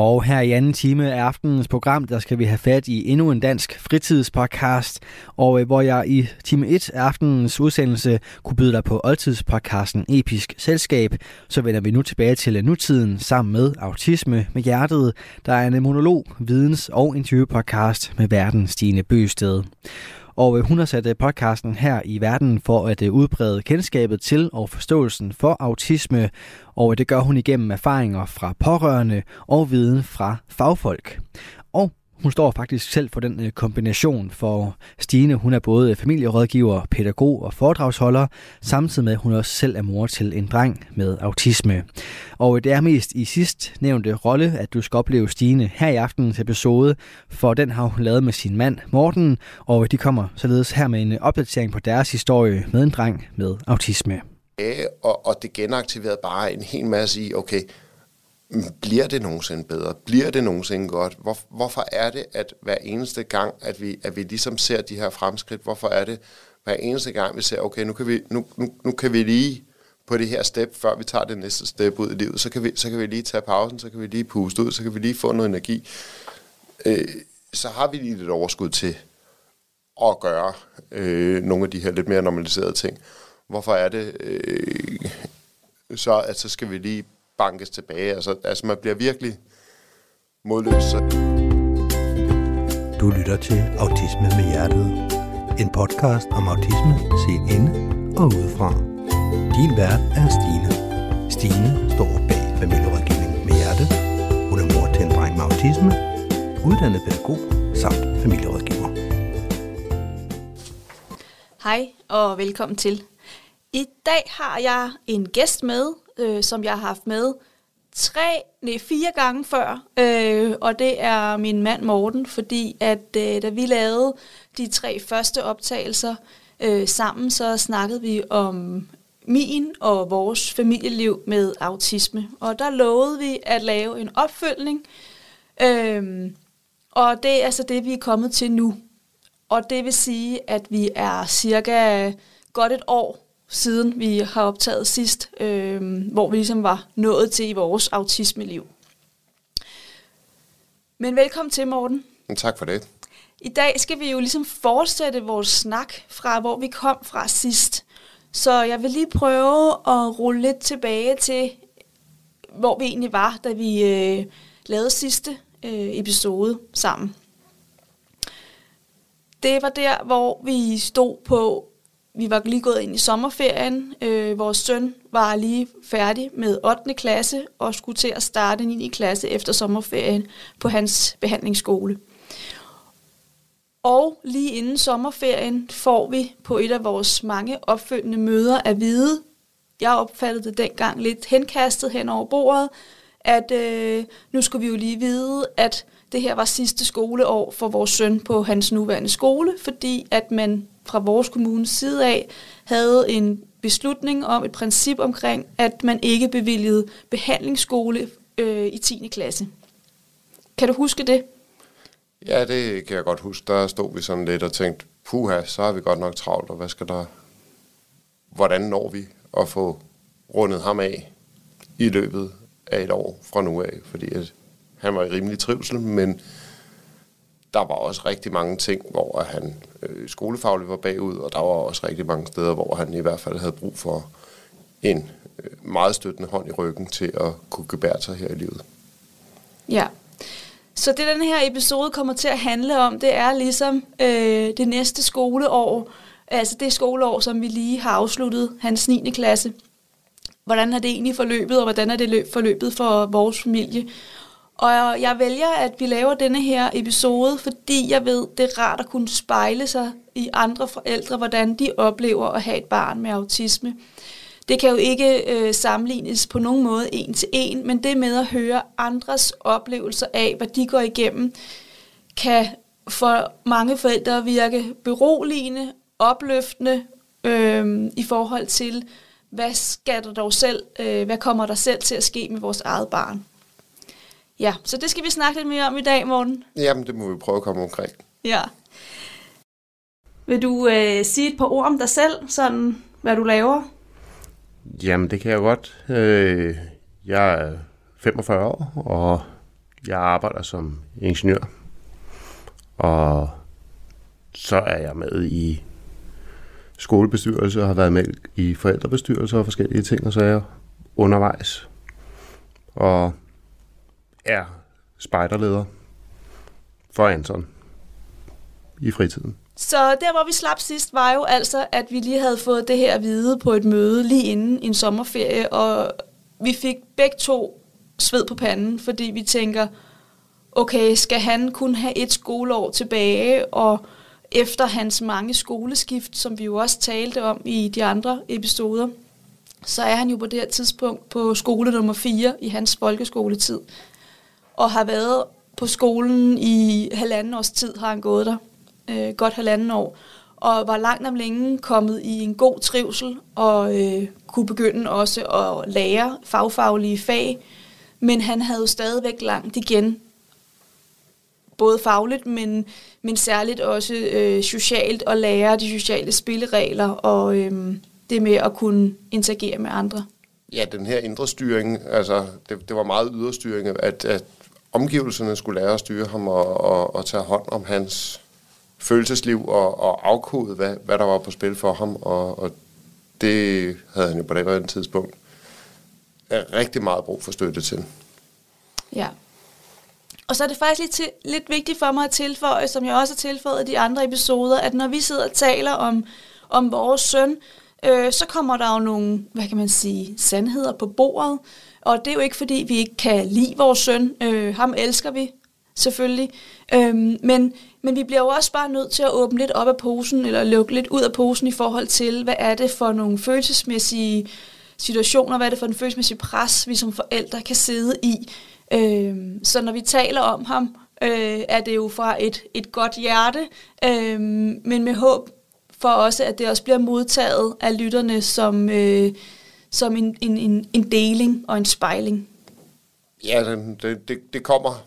Og her i anden time af aftenens program, der skal vi have fat i endnu en dansk fritidspodcast, og øh, hvor jeg i time 1 af aftenens udsendelse kunne byde dig på oldtidspodcasten Episk Selskab, så vender vi nu tilbage til øh, nutiden sammen med Autisme med Hjertet, der er en monolog, videns- og interviewpodcast med verden Stine Bøsted. Og øh, hun har sat øh, podcasten her i verden for at øh, udbrede kendskabet til og forståelsen for autisme, og det gør hun igennem erfaringer fra pårørende og viden fra fagfolk. Og hun står faktisk selv for den øh, kombination, for Stine hun er både familierådgiver, pædagog og foredragsholder, samtidig med at hun også selv er mor til en dreng med autisme. Og øh, det er mest i sidst nævnte rolle, at du skal opleve Stine her i aftenens episode, for den har hun lavet med sin mand Morten, og øh, de kommer således her med en opdatering på deres historie med en dreng med autisme. Og, og det genaktiverede bare en hel masse i, okay, bliver det nogensinde bedre? Bliver det nogensinde godt? Hvor, hvorfor er det, at hver eneste gang, at vi, at vi ligesom ser de her fremskridt, hvorfor er det hver eneste gang, vi ser, okay, nu kan vi, nu, nu, nu kan vi lige på det her step, før vi tager det næste step ud i livet, så kan vi, så kan vi lige tage pausen, så kan vi lige puste ud, så kan vi lige få noget energi. Øh, så har vi lige lidt overskud til at gøre øh, nogle af de her lidt mere normaliserede ting. Hvorfor er det øh, så, at så skal vi lige bankes tilbage. Altså, altså man bliver virkelig modløs. Du lytter til Autisme med Hjertet. En podcast om autisme set inde og udefra. Din vært er Stine. Stine står bag familierådgivning med hjerte. Hun er mor til en dreng med autisme, uddannet pædagog samt familierådgiver. Hej og velkommen til. I dag har jeg en gæst med, øh, som jeg har haft med tre, nej, fire gange før, øh, og det er min mand Morten, fordi at øh, da vi lavede de tre første optagelser øh, sammen, så snakkede vi om min og vores familieliv med autisme, og der lovede vi at lave en opfølgning, øh, og det er altså det, vi er kommet til nu. Og det vil sige, at vi er cirka godt et år siden vi har optaget sidst, øh, hvor vi ligesom var nået til i vores autismeliv. Men velkommen til, Morten. Tak for det. I dag skal vi jo ligesom fortsætte vores snak fra, hvor vi kom fra sidst. Så jeg vil lige prøve at rulle lidt tilbage til, hvor vi egentlig var, da vi øh, lavede sidste øh, episode sammen. Det var der, hvor vi stod på vi var lige gået ind i sommerferien. Øh, vores søn var lige færdig med 8. klasse og skulle til at starte 9. klasse efter sommerferien på hans behandlingsskole. Og lige inden sommerferien får vi på et af vores mange opfølgende møder at vide, jeg opfattede det dengang lidt henkastet hen over bordet, at øh, nu skulle vi jo lige vide, at det her var sidste skoleår for vores søn på hans nuværende skole, fordi at man fra vores kommunes side af havde en beslutning om et princip omkring, at man ikke bevilgede behandlingsskole øh, i 10. klasse. Kan du huske det? Ja, det kan jeg godt huske. Der stod vi sådan lidt og tænkte, puha, så har vi godt nok travlt, og hvad skal der... Hvordan når vi at få rundet ham af i løbet af et år fra nu af? Fordi at han var i rimelig trivsel, men der var også rigtig mange ting, hvor han øh, skolefagligt var bagud, og der var også rigtig mange steder, hvor han i hvert fald havde brug for en øh, meget støttende hånd i ryggen til at kunne gebære sig her i livet. Ja. Så det, den her episode kommer til at handle om, det er ligesom øh, det næste skoleår, altså det skoleår, som vi lige har afsluttet, hans 9. klasse. Hvordan har det egentlig forløbet, og hvordan er det forløbet for vores familie? Og jeg vælger, at vi laver denne her episode, fordi jeg ved, det er rart at kunne spejle sig i andre forældre, hvordan de oplever at have et barn med autisme. Det kan jo ikke øh, sammenlignes på nogen måde en til en, men det med at høre andres oplevelser af, hvad de går igennem, kan for mange forældre virke beroligende, opløftende øh, i forhold til, hvad skal der dog selv, øh, hvad kommer der selv til at ske med vores eget barn. Ja, så det skal vi snakke lidt mere om i dag, Morten. Jamen, det må vi prøve at komme omkring. Ja. Vil du øh, sige et par ord om dig selv, sådan hvad du laver? Jamen, det kan jeg godt. Øh, jeg er 45 år, og jeg arbejder som ingeniør. Og så er jeg med i skolebestyrelse og har været med i forældrebestyrelser og forskellige ting, og så er jeg undervejs. Og er spejderleder for Anton i fritiden. Så der, hvor vi slap sidst, var jo altså, at vi lige havde fået det her at vide på et møde lige inden en sommerferie, og vi fik begge to sved på panden, fordi vi tænker, okay, skal han kun have et skoleår tilbage, og efter hans mange skoleskift, som vi jo også talte om i de andre episoder, så er han jo på det her tidspunkt på skole nummer 4 i hans folkeskoletid, og har været på skolen i halvanden års tid, har han gået der, øh, godt halvanden år, og var langt om længe kommet i en god trivsel, og øh, kunne begynde også at lære fagfaglige fag, men han havde jo stadigvæk langt igen, både fagligt, men, men særligt også øh, socialt, og lære de sociale spilleregler, og øh, det med at kunne interagere med andre. Ja, den her indre styring, altså det, det var meget yderstyring, at, at omgivelserne skulle lære at styre ham og, og, og tage hånd om hans følelsesliv og, og afkode, hvad, hvad der var på spil for ham, og, og det havde han jo på det tidspunkt rigtig meget brug for støtte til. Ja. Og så er det faktisk lidt, til, lidt vigtigt for mig at tilføje, som jeg også har tilføjet i de andre episoder, at når vi sidder og taler om, om vores søn, øh, så kommer der jo nogle, hvad kan man sige, sandheder på bordet. Og det er jo ikke, fordi vi ikke kan lide vores søn. Øh, ham elsker vi selvfølgelig. Øh, men, men vi bliver jo også bare nødt til at åbne lidt op af posen, eller lukke lidt ud af posen i forhold til, hvad er det for nogle følelsesmæssige situationer, hvad er det for en følelsesmæssig pres, vi som forældre kan sidde i. Øh, så når vi taler om ham, øh, er det jo fra et, et godt hjerte, øh, men med håb for også, at det også bliver modtaget af lytterne som, øh, som en, en, en, en deling og en spejling. Ja, det, det, det kommer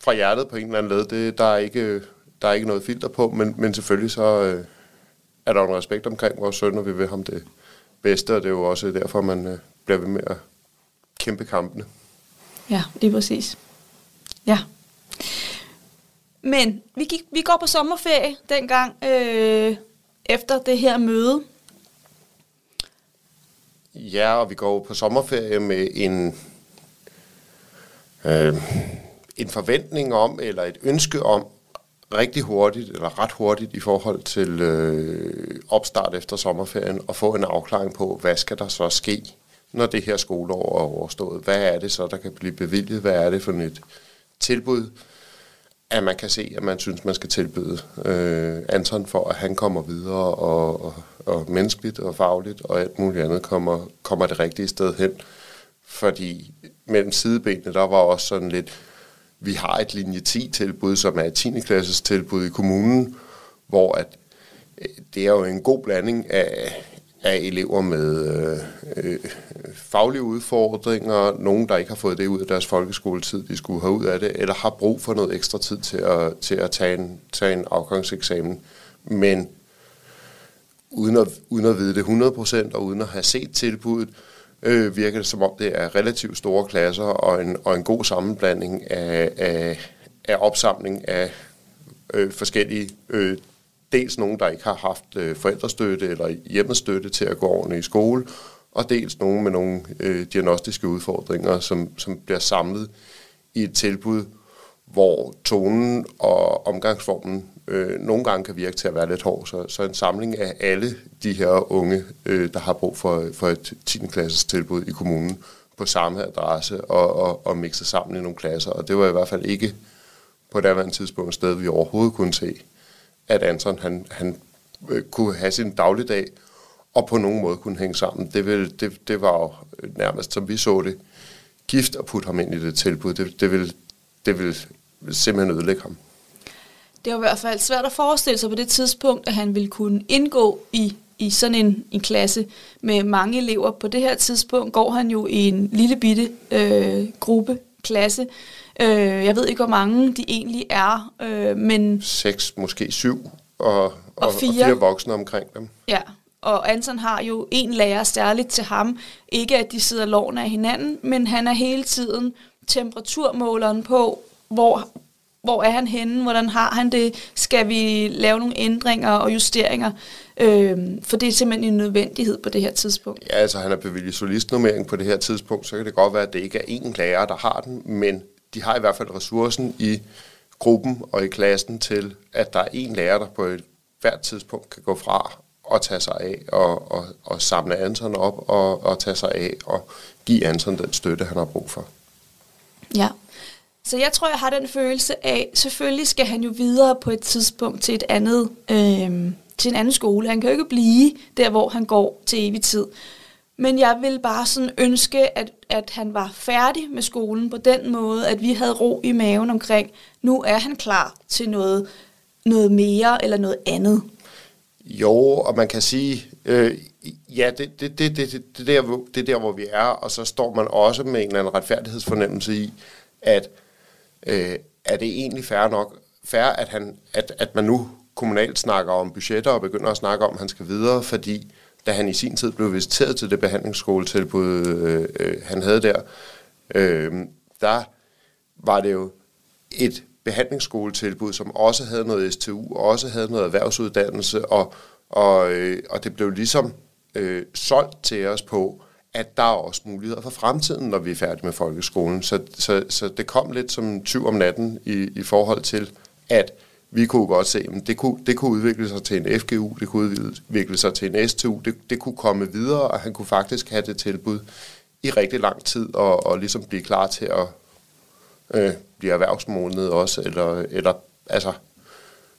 fra hjertet på en eller anden led. Det, der, er ikke, der er ikke noget filter på, men, men selvfølgelig så øh, er der en respekt omkring vores søn, og vi vil ham det bedste, og det er jo også derfor, man øh, bliver ved med at kæmpe kampene. Ja, lige præcis. Ja. Men vi, gik, vi går på sommerferie dengang øh, efter det her møde. Ja, og vi går på sommerferie med en, øh, en forventning om, eller et ønske om, rigtig hurtigt, eller ret hurtigt i forhold til øh, opstart efter sommerferien, og få en afklaring på, hvad skal der så ske, når det her skoleår er overstået? Hvad er det så, der kan blive bevilget? Hvad er det for et tilbud, at man kan se, at man synes, man skal tilbyde øh, Anton for, at han kommer videre, og, og, og menneskeligt og fagligt og alt muligt andet kommer, kommer det rigtige sted hen. Fordi mellem sidebenene, der var også sådan lidt, vi har et linje 10-tilbud, som er et 10. klasses tilbud i kommunen, hvor at, øh, det er jo en god blanding af, af elever med øh, øh, faglige udfordringer, nogen, der ikke har fået det ud af deres folkeskoletid, de skulle have ud af det, eller har brug for noget ekstra tid til at, til at tage, en, tage en afgangseksamen. Men uden at, uden at vide det 100% og uden at have set tilbuddet, øh, virker det som om, det er relativt store klasser og en, og en god sammenblanding af, af, af opsamling af øh, forskellige øh, dels nogen, der ikke har haft øh, forældrestøtte eller hjemmestøtte til at gå ordentligt i skole, og dels nogen med nogle øh, diagnostiske udfordringer, som, som bliver samlet i et tilbud, hvor tonen og omgangsformen øh, nogle gange kan virke til at være lidt hård. Så, så en samling af alle de her unge, øh, der har brug for, for et 10. klasses tilbud i kommunen på samme adresse og, og, og mixet sammen i nogle klasser. Og det var i hvert fald ikke på et andet tidspunkt et sted, vi overhovedet kunne se at Anton han, han øh, kunne have sin dagligdag og på nogen måde kunne hænge sammen. Det, vil, det, det var jo nærmest, som vi så det, gift at putte ham ind i det tilbud. Det, det, vil, det vil simpelthen ødelægge ham. Det var i hvert fald svært at forestille sig på det tidspunkt, at han ville kunne indgå i, i sådan en, en klasse med mange elever. På det her tidspunkt går han jo i en lille bitte øh, gruppe klasse. Øh, jeg ved ikke, hvor mange de egentlig er, øh, men Seks, måske syv, og, og, og, fire. og fire voksne omkring dem. Ja, og Anton har jo en lærer særligt til ham. Ikke at de sidder lovende af hinanden, men han er hele tiden temperaturmåleren på, hvor, hvor er han henne, hvordan har han det, skal vi lave nogle ændringer og justeringer, øhm, for det er simpelthen en nødvendighed på det her tidspunkt. Ja, altså han er bevilget solistnummering på det her tidspunkt, så kan det godt være, at det ikke er én lærer, der har den, men de har i hvert fald ressourcen i gruppen og i klassen til, at der er en lærer, der på et hvert tidspunkt kan gå fra og tage sig af og, og, og samle Anton op og, og tage sig af og give Anton den støtte, han har brug for. Ja. Så jeg tror, jeg har den følelse af, selvfølgelig skal han jo videre på et tidspunkt til et andet, øh, til en anden skole. Han kan jo ikke blive der, hvor han går til evig tid. Men jeg vil bare sådan ønske, at, at han var færdig med skolen på den måde, at vi havde ro i maven omkring, nu er han klar til noget, noget mere eller noget andet. Jo, og man kan sige, øh, ja, det, det, det, det, det, det, der, hvor- det er der, hvor vi er, og så står man også med en eller anden retfærdighedsfornemmelse i, at øh, er det egentlig fair nok, fair, at, han, at, at man nu kommunalt snakker om budgetter og begynder at snakke om, at han skal videre, fordi da han i sin tid blev visiteret til det behandlingsskoletilbud, øh, øh, han havde der, øh, der var det jo et behandlingsskoletilbud, som også havde noget STU, og også havde noget erhvervsuddannelse, og, og, øh, og det blev ligesom øh, solgt til os på, at der er også muligheder for fremtiden, når vi er færdige med folkeskolen. Så, så, så det kom lidt som en tyv om natten i, i forhold til, at vi kunne godt se, at det kunne, det kunne udvikle sig til en FGU, det kunne udvikle sig til en STU, det, det kunne komme videre, og han kunne faktisk have det tilbud i rigtig lang tid, og, og ligesom blive klar til at øh, blive erhvervsmåned også, eller, eller altså,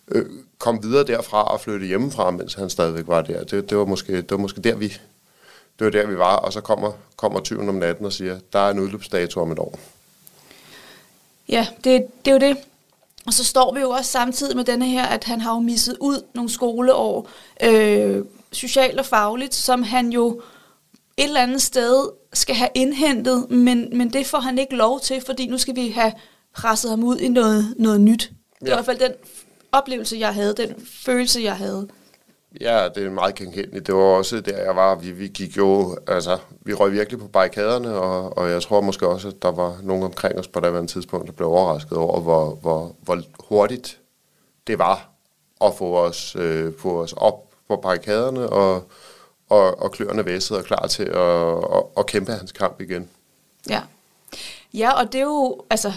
øh, komme videre derfra og flytte hjemmefra, mens han stadigvæk var der. Det, det, var, måske, det var måske der, vi, det var der, vi var, og så kommer, kommer tyven om natten og siger, der er en udløbsdato om et år. Ja, det, det er jo det. Og så står vi jo også samtidig med denne her, at han har jo misset ud nogle skoleår, øh, socialt og fagligt, som han jo et eller andet sted skal have indhentet, men, men det får han ikke lov til, fordi nu skal vi have presset ham ud i noget, noget nyt. Det Ja. var i hvert fald den oplevelse, jeg havde, den følelse, jeg havde. Ja, det er meget genkendeligt. Det var også der, jeg var. Vi, vi gik jo, altså, vi røg virkelig på barrikaderne, og, og jeg tror måske også, at der var nogen omkring os på det tidspunkt, der blev overrasket over, hvor, hvor, hvor hurtigt det var at få os, øh, få os op på barrikaderne, og, og, og kløerne væsede og klar til at, at, at kæmpe hans kamp igen. Ja. Ja, og det er jo, altså,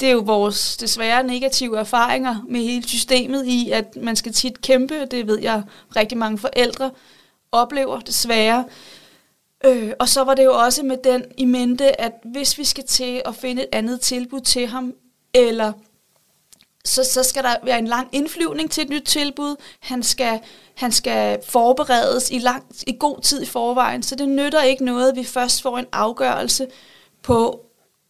det er jo vores desværre negative erfaringer med hele systemet i, at man skal tit kæmpe, det ved jeg rigtig mange forældre oplever desværre. Øh, og så var det jo også med den i mente, at hvis vi skal til at finde et andet tilbud til ham, eller så, så skal der være en lang indflyvning til et nyt tilbud. Han skal, han skal forberedes i, lang, i god tid i forvejen, så det nytter ikke noget, at vi først får en afgørelse på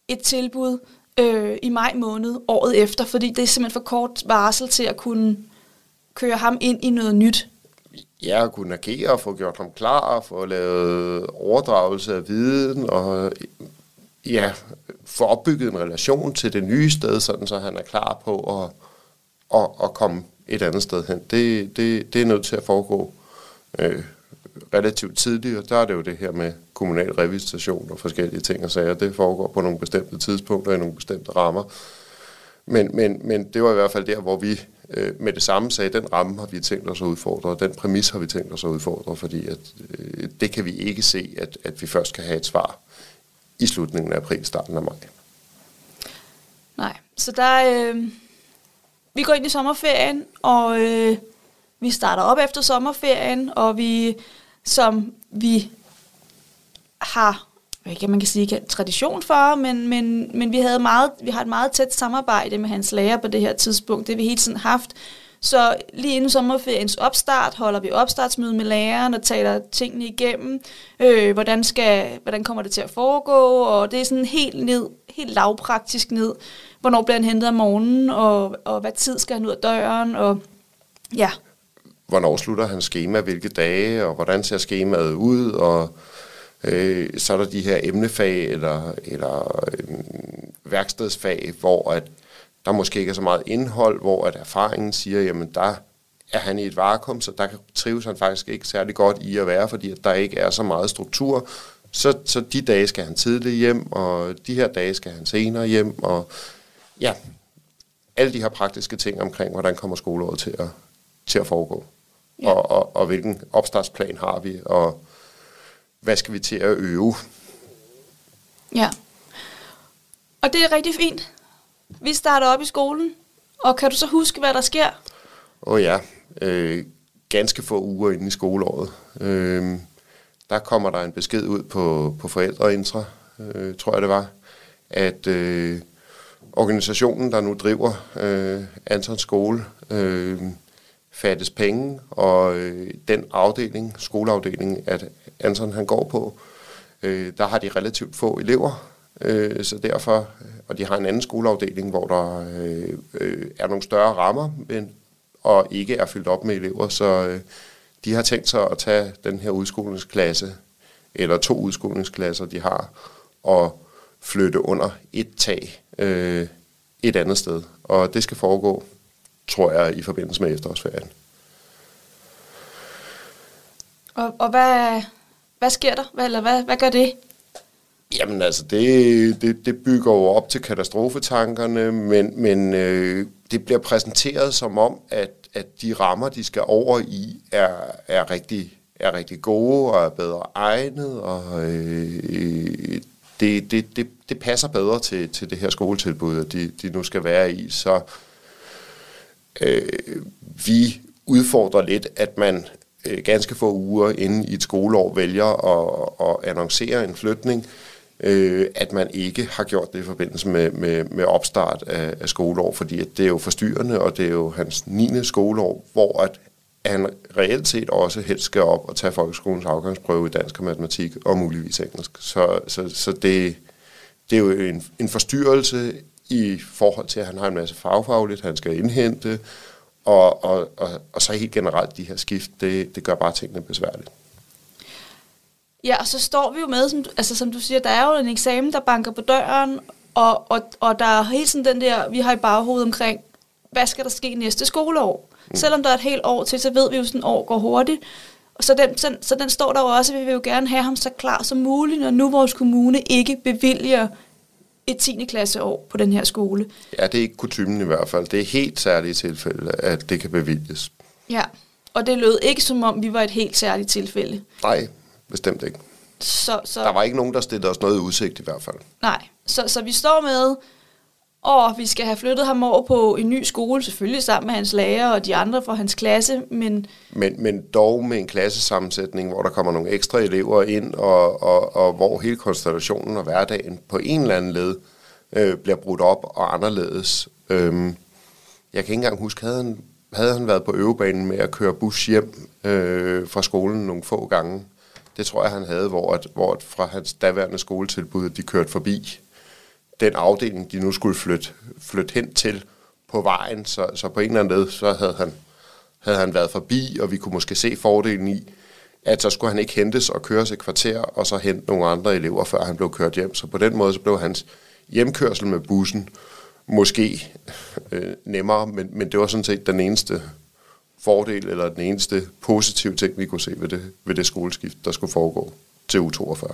et tilbud øh, i maj måned året efter, fordi det er simpelthen for kort varsel til at kunne køre ham ind i noget nyt. Ja, at kunne agere få gjort ham klar, få lavet overdragelse af viden og ja, få opbygget en relation til det nye sted, sådan så han er klar på at, at, at komme et andet sted hen. Det, det, det er nødt til at foregå øh, relativt tidligt, og der er det jo det her med kommunal revisitation og forskellige ting og sager. Det foregår på nogle bestemte tidspunkter i nogle bestemte rammer. Men, men, men det var i hvert fald der, hvor vi øh, med det samme sagde, den ramme har vi tænkt os at udfordre, og den præmis har vi tænkt os at udfordre, fordi at, øh, det kan vi ikke se, at, at vi først kan have et svar i slutningen af april, starten af maj. Nej, så der... Øh, vi går ind i sommerferien, og øh, vi starter op efter sommerferien, og vi, som vi har, ikke, kan man kan sige, ikke tradition for, men, men, men vi, havde meget, vi har et meget tæt samarbejde med hans lærer på det her tidspunkt. Det har vi hele tiden haft. Så lige inden sommerferiens opstart holder vi opstartsmøde med læreren og taler tingene igennem. Øh, hvordan, skal, hvordan kommer det til at foregå? Og det er sådan helt ned, helt lavpraktisk ned. Hvornår bliver han hentet om morgenen, og, og hvad tid skal han ud af døren? Og ja, Hvornår slutter hans schema, hvilke dage, og hvordan ser skemaet ud, og Øh, så er der de her emnefag eller, eller øh, værkstedsfag, hvor at der måske ikke er så meget indhold, hvor at erfaringen siger, jamen der er han i et vakuum, så der trives han faktisk ikke særlig godt i at være, fordi at der ikke er så meget struktur. Så, så de dage skal han tidligt hjem, og de her dage skal han senere hjem, og ja, alle de her praktiske ting omkring, hvordan kommer skoleåret til at, til at foregå. Ja. Og, og, og hvilken opstartsplan har vi, og hvad skal vi til at øve? Ja. Og det er rigtig fint. Vi starter op i skolen, og kan du så huske, hvad der sker? Åh oh ja, øh, ganske få uger inden i skoleåret. Øh, der kommer der en besked ud på, på forældreintra, øh, tror jeg det var, at øh, organisationen, der nu driver øh, Antons skole, øh, fattes penge, og øh, den afdeling, skoleafdeling, at Anton han går på, øh, der har de relativt få elever, øh, så derfor, og de har en anden skoleafdeling, hvor der øh, øh, er nogle større rammer, men, og ikke er fyldt op med elever, så øh, de har tænkt sig at tage den her udskolingsklasse, eller to udskolingsklasser, de har, og flytte under et tag øh, et andet sted. Og det skal foregå, tror jeg, i forbindelse med efterårsferien. Og, og hvad, hvad sker der? Hvad, eller hvad, hvad gør det? Jamen altså, det, det, det bygger jo op til katastrofetankerne, men, men øh, det bliver præsenteret som om, at, at de rammer, de skal over i, er, er, rigtig, er rigtig gode og er bedre egnet, og øh, det, det, det, det passer bedre til, til det her skoletilbud, de, de nu skal være i. Så øh, vi udfordrer lidt, at man øh, ganske få uger inden i et skoleår vælger at, at annoncere en flytning, øh, at man ikke har gjort det i forbindelse med, med, med opstart af, af skoleår, fordi at det er jo forstyrrende, og det er jo hans 9. skoleår, hvor at han reelt set også helst skal op og tage folkeskolens afgangsprøve i dansk og matematik, og muligvis engelsk. Så, så, så det, det er jo en, en forstyrrelse i forhold til, at han har en masse fagfagligt, han skal indhente, og, og, og, og så helt generelt de her skift, det, det gør bare tingene besværligt. Ja, og så står vi jo med, som, altså som du siger, der er jo en eksamen, der banker på døren, og, og, og der er helt sådan den der, vi har i baghovedet omkring, hvad skal der ske næste skoleår? Mm. Selvom der er et helt år til, så ved vi jo, at sådan år går hurtigt. Og så den, så, så den står der jo også, at vi vil jo gerne have ham så klar som muligt, når nu vores kommune ikke bevilger et 10. klasseår på den her skole. Ja, det er ikke kutumen i hvert fald. Det er helt særlige tilfælde, at det kan bevilges. Ja, og det lød ikke som om, vi var et helt særligt tilfælde. Nej, bestemt ikke. Så, så, Der var ikke nogen, der stillede os noget i udsigt i hvert fald. Nej, så, så vi står med, og vi skal have flyttet ham over på en ny skole, selvfølgelig sammen med hans lærer og de andre fra hans klasse, men... Men, men dog med en klassesammensætning, hvor der kommer nogle ekstra elever ind, og, og, og hvor hele konstellationen og hverdagen på en eller anden led øh, bliver brudt op og anderledes. Øhm, jeg kan ikke engang huske, havde han, havde han været på øvebanen med at køre bus hjem øh, fra skolen nogle få gange? Det tror jeg, han havde, hvor, at, hvor at fra hans daværende skoletilbud, de kørte forbi den afdeling, de nu skulle flytte, flytte hen til på vejen. Så, så på en eller anden måde, så havde han, havde han været forbi, og vi kunne måske se fordelen i, at så skulle han ikke hentes og køres et kvarter, og så hente nogle andre elever, før han blev kørt hjem. Så på den måde, så blev hans hjemkørsel med bussen måske øh, nemmere, men, men det var sådan set den eneste fordel, eller den eneste positive ting, vi kunne se ved det, ved det skoleskift, der skulle foregå til U42.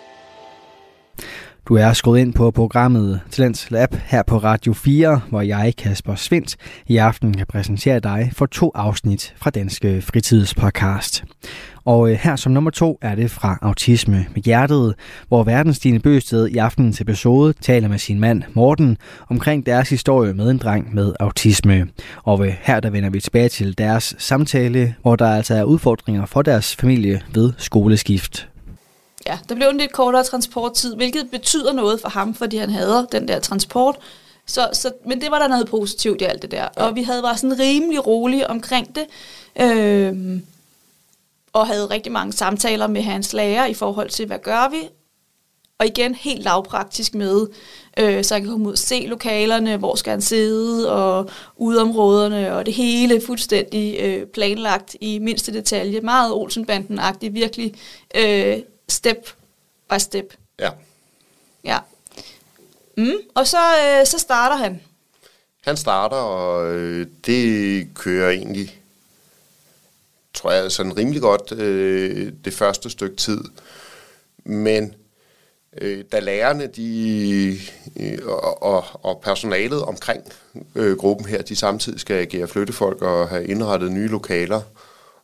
Du er skruet ind på programmet Talents Lab her på Radio 4, hvor jeg, Kasper Svindt, i aften kan præsentere dig for to afsnit fra Danske Fritidspodcast. Og øh, her som nummer to er det fra Autisme med Hjertet, hvor Verdensstine Bøsted i aftenens episode taler med sin mand Morten omkring deres historie med en dreng med autisme. Og øh, her der vender vi tilbage til deres samtale, hvor der altså er udfordringer for deres familie ved skoleskift. Ja, der blev en lidt kortere transporttid, hvilket betyder noget for ham, fordi han hader den der transport. Så, så, men det var der noget positivt i alt det der. Ja. Og vi havde været sådan rimelig rolige omkring det. Øh, og havde rigtig mange samtaler med hans lærer i forhold til, hvad gør vi? Og igen helt lavpraktisk med, øh, så han kan komme ud og se lokalerne, hvor skal han sidde, og udområderne, og det hele fuldstændig øh, planlagt i mindste detalje. Meget Olsenbanden-agtigt, virkelig øh, step by step. Ja. Ja. Mm, og så, øh, så starter han. Han starter, og øh, det kører egentlig, tror jeg, sådan rimelig godt øh, det første stykke tid. Men øh, da lærerne de, øh, og, og, og personalet omkring øh, gruppen her, de samtidig skal agere flyttefolk og have indrettet nye lokaler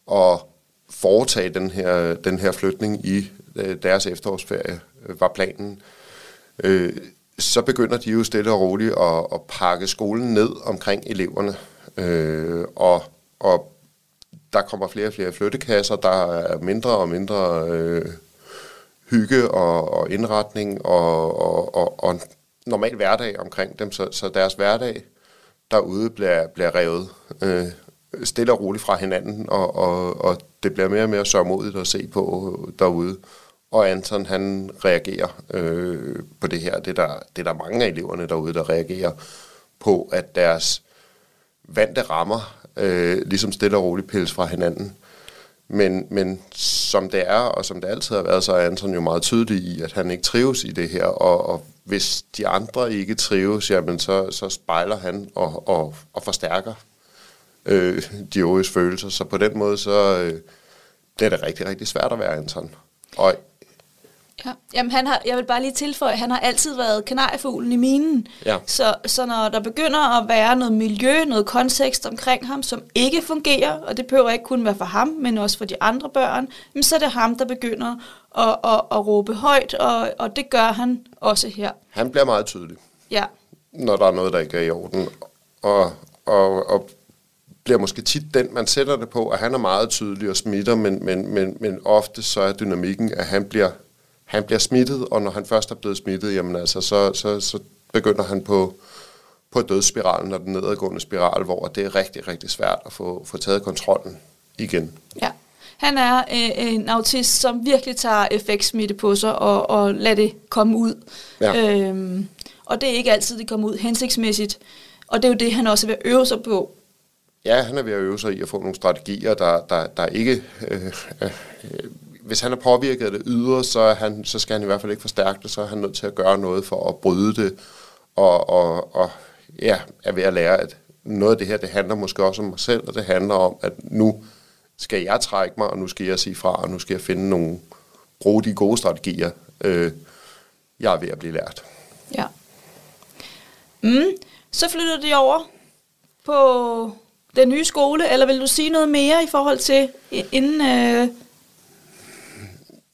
og foretage den her, den her flytning i Øh, deres efterårsferie, øh, var planen. Øh, så begynder de jo stille og roligt at, at pakke skolen ned omkring eleverne. Øh, og, og der kommer flere og flere flyttekasser, der er mindre og mindre øh, hygge og, og indretning og, og, og, og normal hverdag omkring dem, så, så deres hverdag derude bliver, bliver revet øh, stille og roligt fra hinanden, og, og, og det bliver mere og mere sørmodigt at se på øh, derude. Og Anton, han reagerer øh, på det her. Det er, der, det er der mange af eleverne derude, der reagerer på, at deres vante rammer øh, ligesom stille og roligt pilles fra hinanden. Men, men som det er, og som det altid har været, så er Anton jo meget tydelig i, at han ikke trives i det her. Og, og hvis de andre ikke trives, jamen så, så spejler han og, og, og forstærker øh, de øvrige følelser. Så på den måde, så øh, det er det rigtig, rigtig svært at være Anton. Og Ja. Jamen, han har, jeg vil bare lige tilføje, at han har altid været kanariefuglen i minen. Ja. Så, så når der begynder at være noget miljø, noget kontekst omkring ham, som ikke fungerer, og det behøver ikke kun være for ham, men også for de andre børn, jamen, så er det ham, der begynder at, at, at, at råbe højt, og, og det gør han også her. han bliver meget tydelig, Ja, når der er noget, der ikke er i orden. Og, og, og bliver måske tit den, man sætter det på, at han er meget tydelig og smitter, men, men, men, men ofte så er dynamikken, at han bliver, han bliver smittet, og når han først er blevet smittet, jamen altså, så, så, så begynder han på, på dødsspiralen og den nedadgående spiral, hvor det er rigtig, rigtig svært at få, få taget kontrollen igen. ja. Han er øh, en autist, som virkelig tager effektsmitte på sig og, og lader det komme ud. Ja. Øhm, og det er ikke altid, det kommer ud hensigtsmæssigt. Og det er jo det, han også vil øve sig på. Ja, han er ved at øve sig i at få nogle strategier, der, der, der ikke... Øh, øh, hvis han er påvirket af det ydre, så, er han, så skal han i hvert fald ikke forstærke det, så er han nødt til at gøre noget for at bryde det, og, og, og ja, er ved at lære, at noget af det her, det handler måske også om mig selv, og det handler om, at nu skal jeg trække mig, og nu skal jeg sige fra, og nu skal jeg finde nogle, bruge de gode strategier, øh, jeg er ved at blive lært. Ja. Mm. Så flytter de over på den nye skole, eller vil du sige noget mere i forhold til inden... Øh,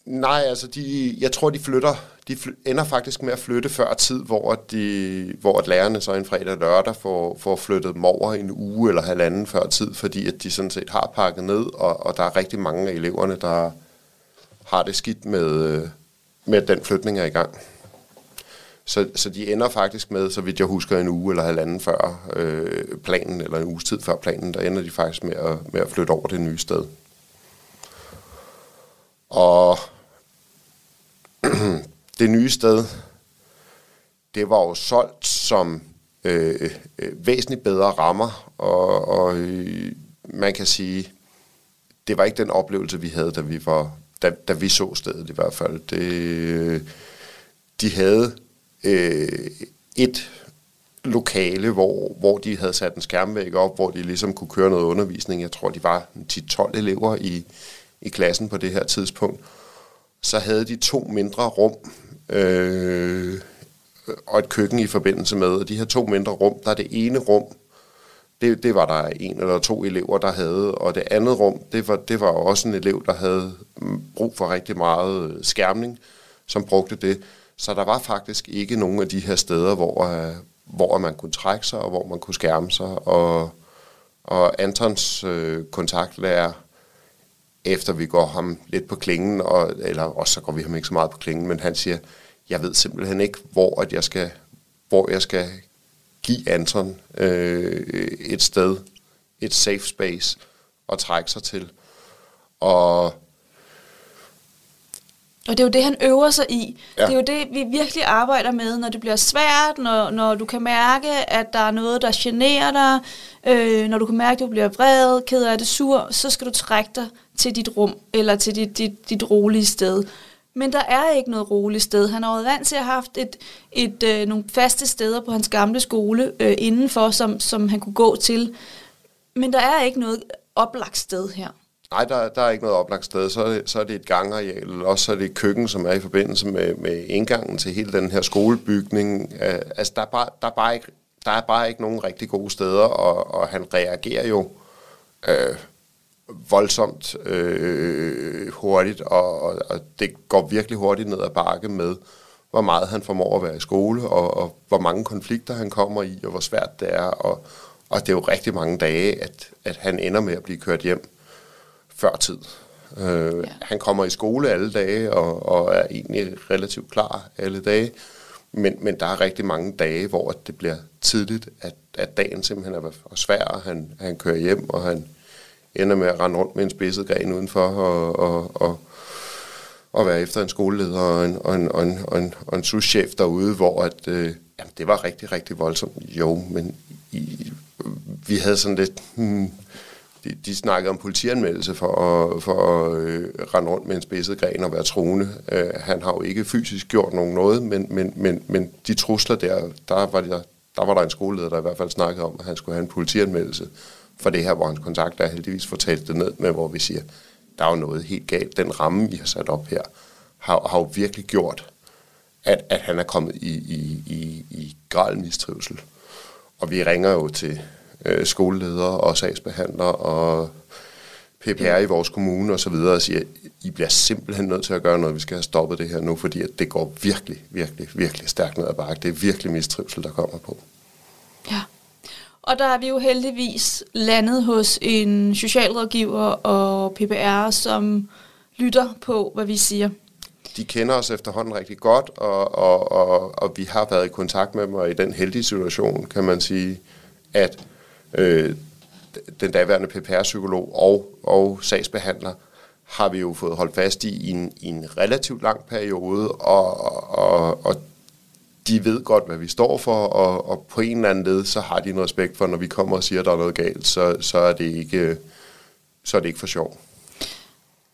Nej, altså de, jeg tror, de flytter. De fly, ender faktisk med at flytte før tid, hvor, de, hvor at lærerne så en fredag og lørdag får, får flyttet dem over en uge eller halvanden før tid, fordi at de sådan set har pakket ned, og, og der er rigtig mange af eleverne, der har det skidt med, øh, med at den flytning er i gang. Så, så de ender faktisk med, så vidt jeg husker, en uge eller halvanden før øh, planen, eller en uges tid før planen, der ender de faktisk med at, med at flytte over det nye sted. Og det nye sted, det var jo solgt som øh, øh, væsentligt bedre rammer, og, og øh, man kan sige, det var ikke den oplevelse, vi havde, da vi, var, da, da vi så stedet i hvert fald. Det, øh, de havde øh, et lokale, hvor, hvor de havde sat en skærmvæg op, hvor de ligesom kunne køre noget undervisning. Jeg tror, de var 10-12 elever i, i klassen på det her tidspunkt. Så havde de to mindre rum øh, og et køkken i forbindelse med. Og de her to mindre rum, der er det ene rum, det, det var der en eller to elever, der havde. Og det andet rum, det var, det var også en elev, der havde brug for rigtig meget øh, skærmning, som brugte det. Så der var faktisk ikke nogen af de her steder, hvor, øh, hvor man kunne trække sig, og hvor man kunne skærme sig. Og, og Antons øh, kontaktlærer, efter vi går ham lidt på klingen, og, eller også så går vi ham ikke så meget på klingen, men han siger, jeg ved simpelthen ikke, hvor, at jeg, skal, hvor jeg skal give Anton øh, et sted, et safe space at trække sig til. Og Og det er jo det, han øver sig i. Ja. Det er jo det, vi virkelig arbejder med, når det bliver svært, når, når du kan mærke, at der er noget, der generer dig, øh, når du kan mærke, at du bliver vred, ked af det, sur, så skal du trække dig til dit rum, eller til dit, dit, dit rolige sted. Men der er ikke noget roligt sted. Han har været vant til at have haft et, et, øh, nogle faste steder på hans gamle skole øh, indenfor, som, som han kunne gå til. Men der er ikke noget oplagt sted her. Nej, der, der er ikke noget oplagt sted. Så er det, så er det et gangareal, eller også så er det et køkken, som er i forbindelse med, med indgangen til hele den her skolebygning. Øh, altså, der er, bare, der, er bare ikke, der er bare ikke nogen rigtig gode steder, og, og han reagerer jo øh, voldsomt øh, hurtigt, og, og, og det går virkelig hurtigt ned ad bakke med, hvor meget han formår at være i skole, og, og hvor mange konflikter han kommer i, og hvor svært det er. Og, og det er jo rigtig mange dage, at, at han ender med at blive kørt hjem før tid. Øh, ja. Han kommer i skole alle dage, og, og er egentlig relativt klar alle dage, men, men der er rigtig mange dage, hvor det bliver tidligt, at, at dagen simpelthen er svær, og han, han kører hjem, og han ender med at rende rundt med en spidset gren udenfor, og, og, og, og være efter en skoleleder og en, og en, og en, og en, og en souschef derude, hvor at, øh, jamen, det var rigtig, rigtig voldsomt. Jo, men i, vi havde sådan lidt... Hmm, de, de snakkede om politianmeldelse for at, for at øh, rende rundt med en spidset gren og være troende. Øh, han har jo ikke fysisk gjort nogen noget, men, men, men, men de trusler der, der var, der, der var der en skoleleder, der i hvert fald snakkede om, at han skulle have en politianmeldelse for det her, hvor hans kontakt er heldigvis fortalt det ned med, hvor vi siger, der er jo noget helt galt. Den ramme, vi har sat op her, har, har jo virkelig gjort, at, at han er kommet i, i, i, i gral mistrivsel. Og vi ringer jo til øh, skoleledere og sagsbehandlere og PPR i vores kommune og så videre og siger, I bliver simpelthen nødt til at gøre noget, vi skal have stoppet det her nu, fordi at det går virkelig, virkelig, virkelig stærkt ned ad bakke. Det er virkelig mistrivsel, der kommer på. Ja. Og der er vi jo heldigvis landet hos en socialrådgiver og PPR, som lytter på, hvad vi siger. De kender os efterhånden rigtig godt, og, og, og, og vi har været i kontakt med dem, og i den heldige situation, kan man sige, at øh, den daværende PPR-psykolog og, og sagsbehandler har vi jo fået holdt fast i i en, i en relativt lang periode, og, og, og de ved godt, hvad vi står for, og, og på en eller anden led, så har de en respekt for, når vi kommer og siger, at der er noget galt, så, så, er, det ikke, så er det ikke for sjov.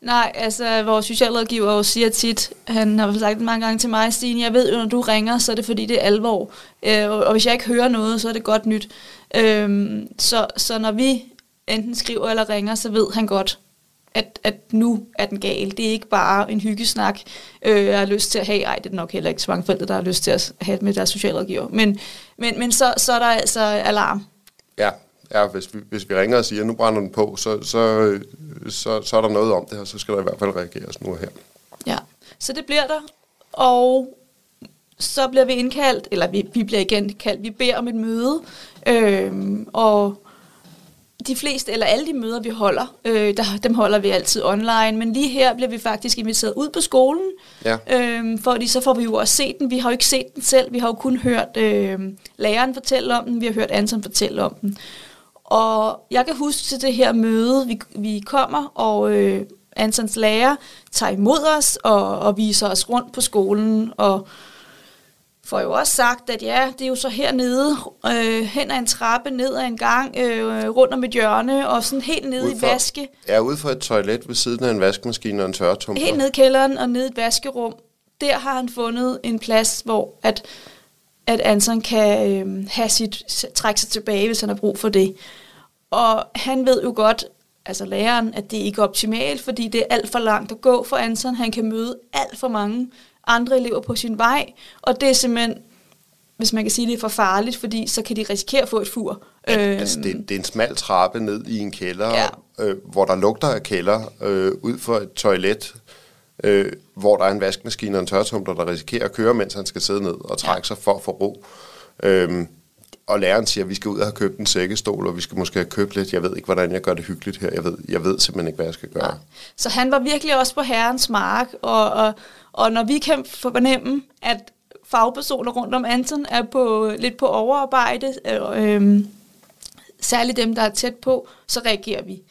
Nej, altså vores socialrådgiver jo siger tit, han har sagt det mange gange til mig, Stine, jeg ved jo, når du ringer, så er det fordi, det er alvor. Øh, og hvis jeg ikke hører noget, så er det godt nyt. Øh, så, så når vi enten skriver eller ringer, så ved han godt, at, at nu er den gal. Det er ikke bare en hyggesnak, øh, jeg har lyst til at have. Ej, det er nok heller ikke så mange forældre, der har lyst til at have med deres socialrådgiver. Men, men, men så, så er der altså alarm. Ja, ja hvis, vi, hvis vi ringer og siger, at nu brænder den på, så, så, så, så er der noget om det, og så skal der i hvert fald reageres nu og her. Ja, så det bliver der. Og så bliver vi indkaldt, eller vi, vi bliver igen kaldt, vi beder om et møde, øh, og de fleste, eller alle de møder, vi holder, øh, der, dem holder vi altid online, men lige her bliver vi faktisk inviteret ud på skolen, Ja. øh, fordi så får vi jo også set den. Vi har jo ikke set den selv, vi har jo kun hørt øh, læreren fortælle om den, vi har hørt Anton fortælle om den. Og jeg kan huske til det her møde, vi, vi kommer, og øh, Antons lærer tager imod os og, og viser os rundt på skolen, og får jo også sagt, at ja, det er jo så hernede, øh, hen ad en trappe, ned ad en gang, øh, rundt om et hjørne, og sådan helt nede Ude i for- vaske, Ja, ude for et toilet ved siden af en vaskemaskine og en tørretumper. helt nede i kælderen og nede i et vaskerum. Der har han fundet en plads, hvor at, at Anton kan øh, have sit, trække sig tilbage, hvis han har brug for det. Og han ved jo godt, altså læreren, at det ikke er optimalt, fordi det er alt for langt at gå for Anton. Han kan møde alt for mange andre elever på sin vej, og det er simpelthen, hvis man kan sige, det er for farligt, fordi så kan de risikere at få et fur. Ja, altså, det, det er en smal trappe ned i en kælder, Ja. ja. øh, hvor der lugter af kælder, øh, ud for et toilet, øh, hvor der er en vaskemaskine og en tørretumbler, der risikerer at køre, mens han skal sidde ned og trække sig for at få ro. Øhm, og læreren siger, at vi skal ud og have købt en sækkestol, og vi skal måske have købt lidt. Jeg ved ikke, hvordan jeg gør det hyggeligt her. Jeg ved, jeg ved simpelthen ikke, hvad jeg skal gøre. Nej. Så han var virkelig også på herrens mark, og, og, og når vi kan fornemme, at fagpersoner rundt om Anton er på lidt på overarbejde, øh, øh, særligt dem, der er tæt på, så reagerer vi.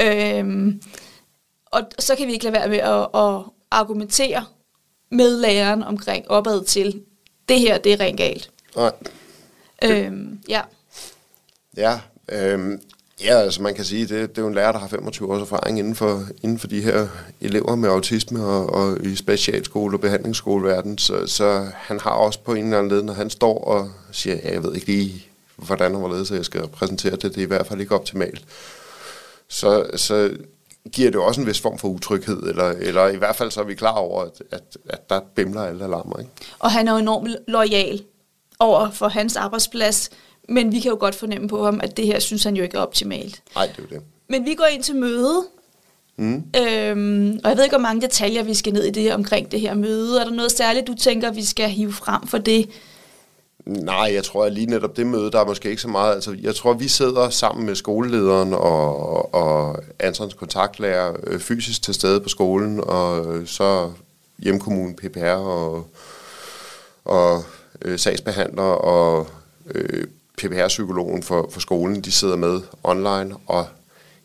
Øh, og så kan vi ikke lade være med at, at argumentere med læreren omkring opad til, det her, det er rent galt. Nej. Øhm, ja. Ja, øhm, ja, altså man kan sige, det, det er jo en lærer, der har 25 års erfaring inden for, inden for de her elever med autisme og, og i specialskole og behandlingsskoleverden, så, så han har også på en eller anden led, når han står og siger, ja, jeg ved ikke lige, hvordan og hvorledes jeg skal præsentere det, det er i hvert fald ikke optimalt. Så, så giver det også en vis form for utryghed, eller, eller i hvert fald så er vi klar over, at, at, at der bimler alle alarmer. Ikke? Og han er jo enormt lojal over for hans arbejdsplads, men vi kan jo godt fornemme på ham, at det her synes han jo ikke er optimalt. Nej, det er jo det. Men vi går ind til møde, mm. øhm, og jeg ved ikke, hvor mange detaljer vi skal ned i det omkring det her møde. Er der noget særligt, du tænker, vi skal hive frem for det? Nej, jeg tror, at lige netop det møde, der er måske ikke så meget. Altså, jeg tror, vi sidder sammen med skolelederen og, og Antons kontaktlærer øh, fysisk til stede på skolen, og så hjemkommunen PPR og, og øh, sagsbehandler og øh, PPR-psykologen for, for skolen, de sidder med online, og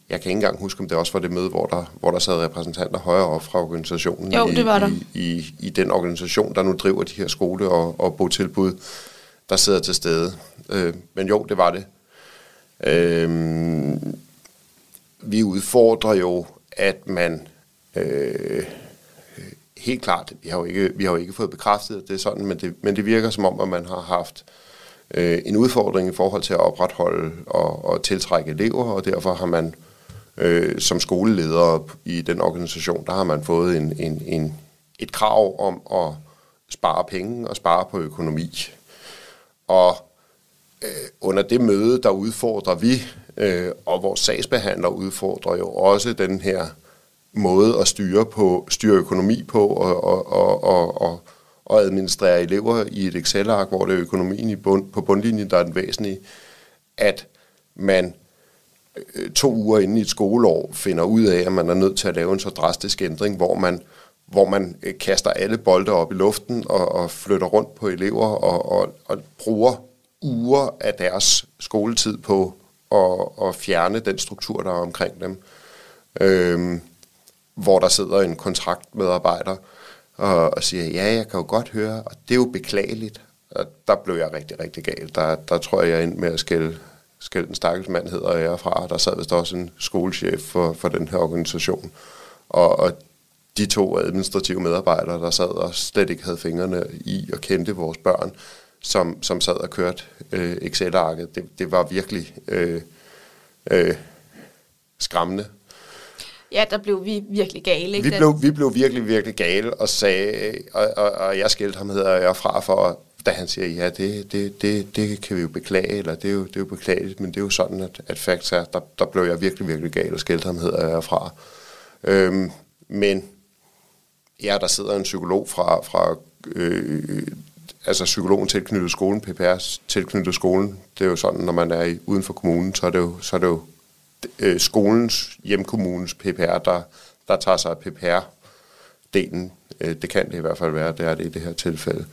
jeg kan ikke engang huske, om det også var det møde, hvor der, hvor der sad repræsentanter højere op fra organisationen. Jo, det var der. I, i, I den organisation, der nu driver de her skole- og, og botilbud, der sidder til stede. Øh, men jo, det var det. Øh, vi udfordrer jo, at man... Øh, helt klart, vi har jo ikke, vi har jo ikke fået bekræftet, at det er sådan, men det, men det virker som om, at man har haft øh, Øh, en udfordring i forhold til at opretholde og, og tiltrække elever, og derfor har man øh, som skoleleder i den organisation, der har man fået en, en, en, et krav om at spare penge og spare på økonomi. Og øh, under det møde, der udfordrer vi, øh, og vores sagsbehandler udfordrer jo også den her måde at styre på styre økonomi på og, og, og, og, og, at administrere elever i et Excel-ark, hvor det er økonomien i bund, på bundlinjen, der er den væsentlige, at man øh, to uger inden i et skoleår finder ud af, at man er nødt til at lave en så drastisk ændring, hvor man, hvor man øh, kaster alle bolde op i luften og, og flytter rundt på elever og, og, og bruger uger af deres skoletid på at, at fjerne den struktur, der er omkring dem. Øhm, hvor der sidder en kontraktmedarbejder og, og siger, ja, jeg kan jo godt høre, og det er jo beklageligt. Og der blev jeg rigtig, rigtig gal. Der, der tror jeg, jeg endte ind med at skælde, skælde den stakkels mand hedder jeg fra. Der sad vist også en skolechef for, for den her organisation. Og, og de to administrative medarbejdere, der sad og slet ikke havde fingrene i og kendte vores børn, som, som sad og kørte øh, Excel-arket, det, det var virkelig øh, øh, skræmmende. Ja, der blev vi virkelig gale. Ikke? Vi blev, vi blev virkelig, virkelig gale og sagde, og, og, og jeg skældte ham hedder jeg fra for, da han siger, ja, det, det, det, det kan vi jo beklage, eller det er jo, det er jo beklageligt, men det er jo sådan, at, at facts er, der, der blev jeg virkelig, virkelig gal og skældte ham hedder jeg fra. Øhm, men ja, der sidder en psykolog fra, fra øh, altså psykologen tilknyttet skolen, PPR tilknyttet skolen. Det er jo sådan, når man er i, uden for kommunen, så er det jo, så er det jo øh, skolens, hjemkommunens PPR, der, der tager sig af PPR-delen. Øh, det kan det i hvert fald være, det er det i det her tilfælde.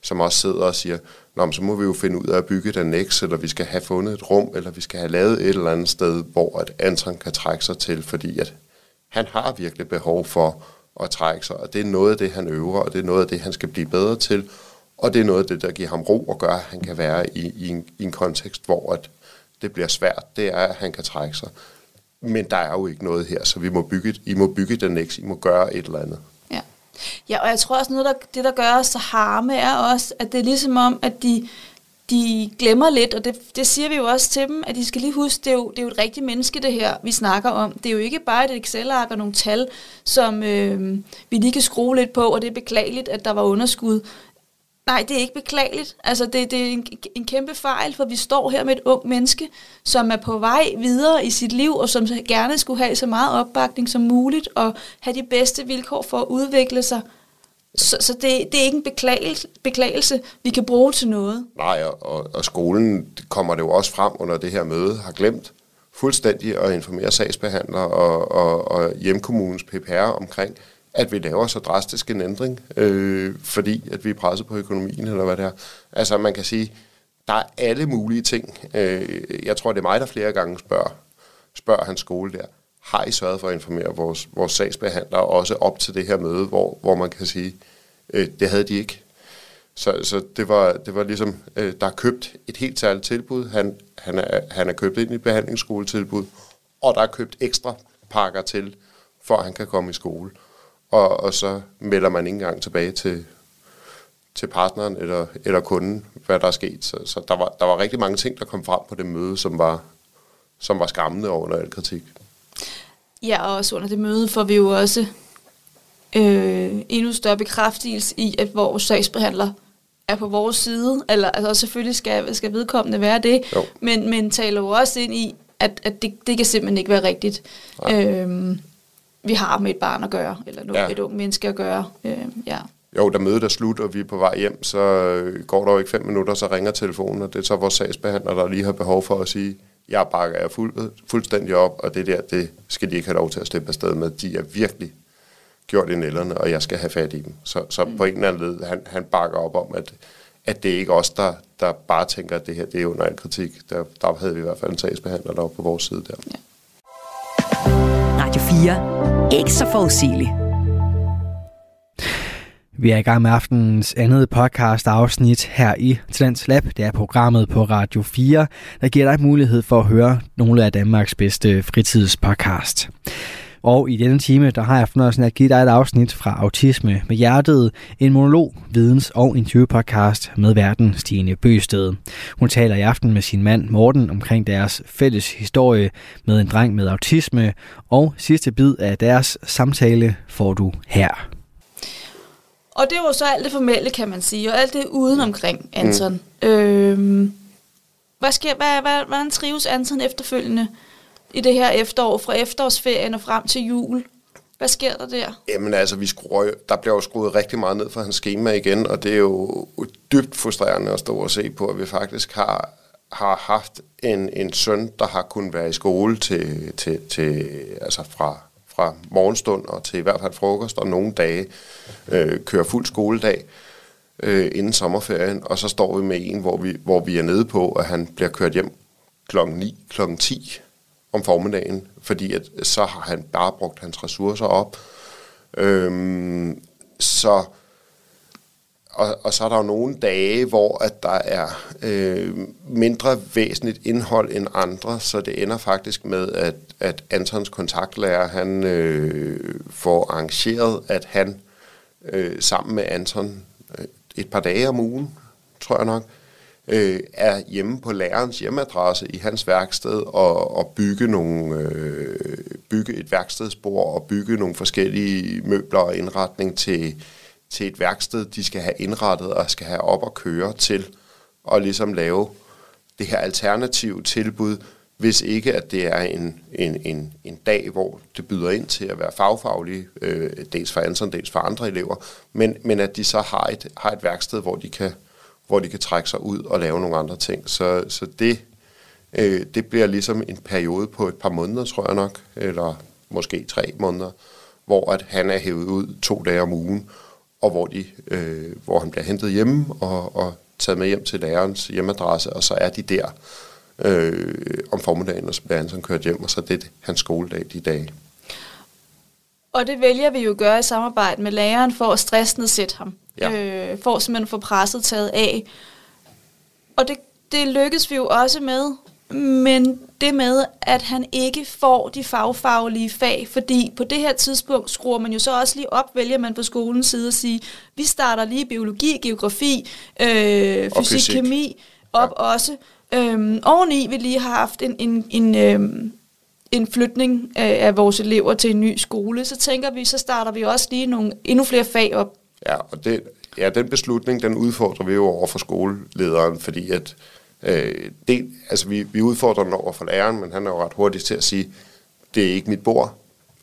Som også sidder og siger, Nå, så må vi jo finde ud af at bygge den annex, eller vi skal have fundet et rum, eller vi skal have lavet et eller andet sted, hvor at Anton kan trække sig til, fordi at han har virkelig behov for at trække sig, og det er noget af det, han øver, og det er noget af det, han skal blive bedre til, og det er noget af det, der giver ham ro og gør, at han kan være i, i, en, i en kontekst, hvor at det bliver svært, det er, at han kan trække sig. Men der er jo ikke noget her, så vi må bygge, I må bygge den ikke, I må gøre et eller andet. Ja, ja og jeg tror også, noget, der, det der gør os så harme, er også, at det er ligesom om, at de, de glemmer lidt, og det, det siger vi jo også til dem, at de skal lige huske, det er, jo, det er jo et rigtigt menneske, det her, vi snakker om. Det er jo ikke bare et Excel-ark og nogle tal, som øh, vi lige kan skrue lidt på, og det er beklageligt, at der var underskud. Nej, det er ikke beklageligt. Altså, det, det er en, en kæmpe fejl, for vi står her med et ung menneske, som er på vej videre i sit liv, og som gerne skulle have så meget opbakning som muligt, og have de bedste vilkår for at udvikle sig. Så, så det, det er ikke en beklagelse, beklagelse, vi kan bruge til noget. Nej, og, og skolen kommer det jo også frem under det her møde, har glemt fuldstændig at informere sagsbehandlere og, og, og hjemkommunens PPR omkring, at vi laver så drastisk en ændring, øh, fordi at vi er presset på økonomien, eller hvad det er. Altså man kan sige, der er alle mulige ting. Øh, jeg tror, det er mig, der flere gange spørger, spørger hans skole der, har I sørget for at informere vores, vores sagsbehandlere også op til det her møde, hvor, hvor man kan sige, Øh, det havde de ikke. Så, så det, var, det var ligesom, øh, der er købt et helt særligt tilbud. Han, han, er, han er købt ind i et behandlingsskoletilbud, og der er købt ekstra pakker til, for at han kan komme i skole. Og, og så melder man ikke engang tilbage til, til partneren eller, eller kunden, hvad der er sket. Så, så der, var, der var rigtig mange ting, der kom frem på det møde, som var, som var skræmmende under al kritik. Ja, og også under det møde får vi jo også øh, endnu større bekræftelse i, at vores sagsbehandler er på vores side, eller altså selvfølgelig skal, skal vedkommende være det, Jo. men, men taler jo også ind i, at, at det, det kan simpelthen ikke være rigtigt. Øhm, vi har med et barn at gøre, eller noget, Ja. ja. et ung menneske at gøre. Øhm, ja. Jo, da mødet er slut, og vi er på vej hjem, så øh, går der jo ikke fem minutter, så ringer telefonen, og det er så vores sagsbehandler, der lige har behov for at sige, jeg bakker jer fuld, fuldstændig op, og det der, det skal de ikke have lov til at slippe afsted med. De er virkelig gjort i nælderne, og jeg skal have fat i dem. Så, så mm. på en eller anden led, han, han bakker op om, at, at det er ikke os, der, der bare tænker, at det her det er under al kritik. Der, der havde vi i hvert fald en sagsbehandler, der var på vores side der. Radio 4. Ikke så forudsigeligt. Vi er i gang med aftenens andet podcast afsnit her i Talents Lab. Det er programmet på Radio 4, der giver dig mulighed for at høre nogle af Danmarks bedste fritidspodcast. Og i denne time, der har jeg fornøjelsen at give dig et afsnit fra Autisme med Hjertet, en monolog, videns- og interviewpodcast med verden Stine Bøsted. Hun taler i aften med sin mand Morten omkring deres fælles historie med en dreng med autisme, og sidste bid af deres samtale får du her. Og det var så alt det formelle, kan man sige, og alt det uden omkring Anton. Mm. Øhm, hvad sker, hvad, hvad, hvordan trives Anton efterfølgende i det her efterår, fra efterårsferien og frem til jul? Hvad sker der der? Jamen altså, vi skruer, der bliver jo skruet rigtig meget ned for hans schema igen, og det er jo dybt frustrerende at stå og se på, at vi faktisk har, har haft en, en søn, der har kunnet være i skole til, til, til altså fra, fra morgenstund og til i hvert fald frokost, og nogle dage øh, kører fuld skoledag øh, inden sommerferien, og så står vi med en, hvor vi, hvor vi er nede på, at han bliver kørt hjem klokken 9, klokken 10 om formiddagen, fordi at, så har han bare brugt hans ressourcer op. Øhm, så og, og så er der jo nogle dage, hvor at der er øh, mindre væsentligt indhold end andre, så det ender faktisk med, at, at Antons kontaktlærer, han øh, får arrangeret, at han øh, sammen med Anton øh, et par dage om ugen, tror jeg nok, øh, Øh, er hjemme på lærerens hjemmeadresse i hans værksted og, og bygge, nogle, øh, bygge et værkstedsbord og bygge nogle forskellige møbler og indretning til, til et værksted, de skal have indrettet og skal have op og køre til og ligesom lave det her alternative tilbud, hvis ikke at det er en, en, en, en dag, hvor det byder ind til at være fagfaglige, øh, dels for Anton, dels for andre elever, men, men at de så har et, har et værksted, hvor de kan hvor de kan trække sig ud og lave nogle andre ting. Så, så det, øh, det bliver ligesom en periode på et par måneder, tror jeg nok, eller måske tre måneder, hvor at han er hævet ud to dage om ugen, og hvor, de, øh, hvor han bliver hentet hjemme og, og taget med hjem til lærerens hjemmeadresse, og så er de der øh, om formiddagen, og så bliver han sådan kørt hjem, og så er det hans skoledag de dage. Og det vælger vi jo at gøre i samarbejde med læreren for at stressnedsætte ham. Ja. Øh, for simpelthen at få presset taget af. Og det, det lykkes vi jo også med, men det med, at han ikke får de fagfaglige fag, fordi på det her tidspunkt skruer man jo så også lige op, vælger man på skolens side at sige, vi starter lige biologi, geografi, øh, fysik, fysik. kemi op ja. også. Øhm, oveni vi lige har haft en, en, en, øhm, en flytning af, af vores elever til en ny skole, så tænker vi, så starter vi også lige nogle endnu flere fag op. Ja, og det, ja, den beslutning, den udfordrer vi jo over for skolelederen, fordi at øh, det, altså vi, vi udfordrer den over for læreren, men han er jo ret hurtig til at sige, det er ikke mit bord.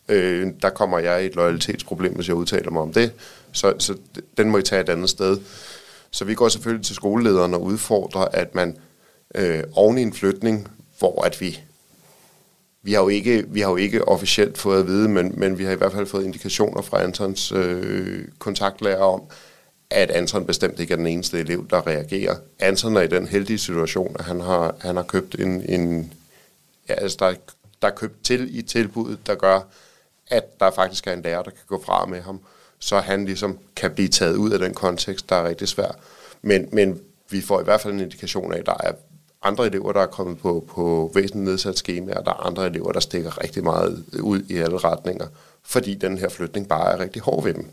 Øh, der kommer jeg i et loyalitetsproblem, hvis jeg udtaler mig om det. Så, så den må I tage et andet sted. Så vi går selvfølgelig til skolelederen og udfordrer, at man øh, oven i en flytning, hvor at vi vi har jo ikke, vi har jo ikke officielt fået at vide, men, men vi har i hvert fald fået indikationer fra Antons øh, kontaktlærer om, at Anton bestemt ikke er den eneste elev, der reagerer. Anton er i den heldige situation, at han har, han har købt en, en ja, altså der, der er købt til i tilbuddet, der gør, at der faktisk er en lærer, der kan gå fra med ham. så han ligesom kan blive taget ud af den kontekst, der er rigtig svær. Men, men vi får i hvert fald en indikation af, at der er andre elever, der er kommet på, på væsentligt nedsat schema, og der er andre elever, der stikker rigtig meget ud i alle retninger, fordi den her flytning bare er rigtig hård ved dem.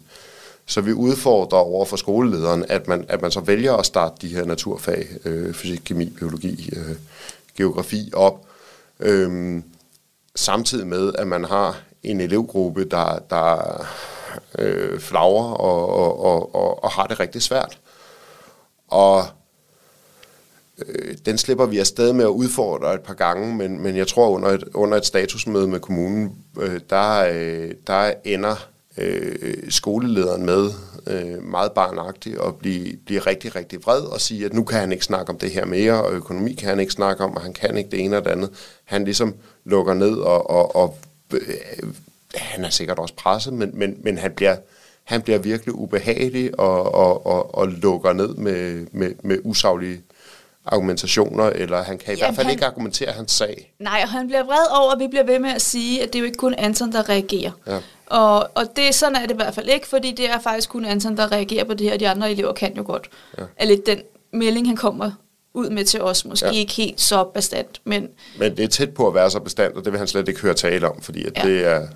Så vi udfordrer over for skolelederen, at man, at man så vælger at starte de her naturfag, øh, fysik, kemi, biologi, øh, geografi op, øh, samtidig med, at man har en elevgruppe, der, der øh, flagrer og, og, og, og, og har det rigtig svært. Og øh, den slipper vi afsted med at udfordre et par gange, men, men jeg tror under et, under et statusmøde med kommunen, øh, der, øh, der ender øh, skolelederen med øh, meget barnagtigt og blive, blive rigtig, rigtig vred og sige, at nu kan han ikke snakke om det her mere, og økonomi kan han ikke snakke om, og han kan ikke det ene og det andet. Han ligesom lukker ned, og, og, og øh, han er sikkert også presset, men, men, men han bliver han bliver virkelig ubehagelig og, og, og, og lukker ned med, med, med usaglige argumentationer, eller han kan i Jamen, hvert fald han, ikke argumentere hans sag. Nej, og han bliver vred over, at vi bliver ved med at sige, at det er jo ikke kun Anton, der reagerer. Ja. Og, og det, sådan er det i hvert fald ikke, fordi det er faktisk kun Anton, der reagerer på det her, de andre elever kan jo godt. Ja. Er lidt den melding, han kommer ud med til os. Måske ja. ikke helt så bestandt, men... Men det er tæt på at være så bestandt, og det vil han slet ikke høre tale om, fordi at ja. det er...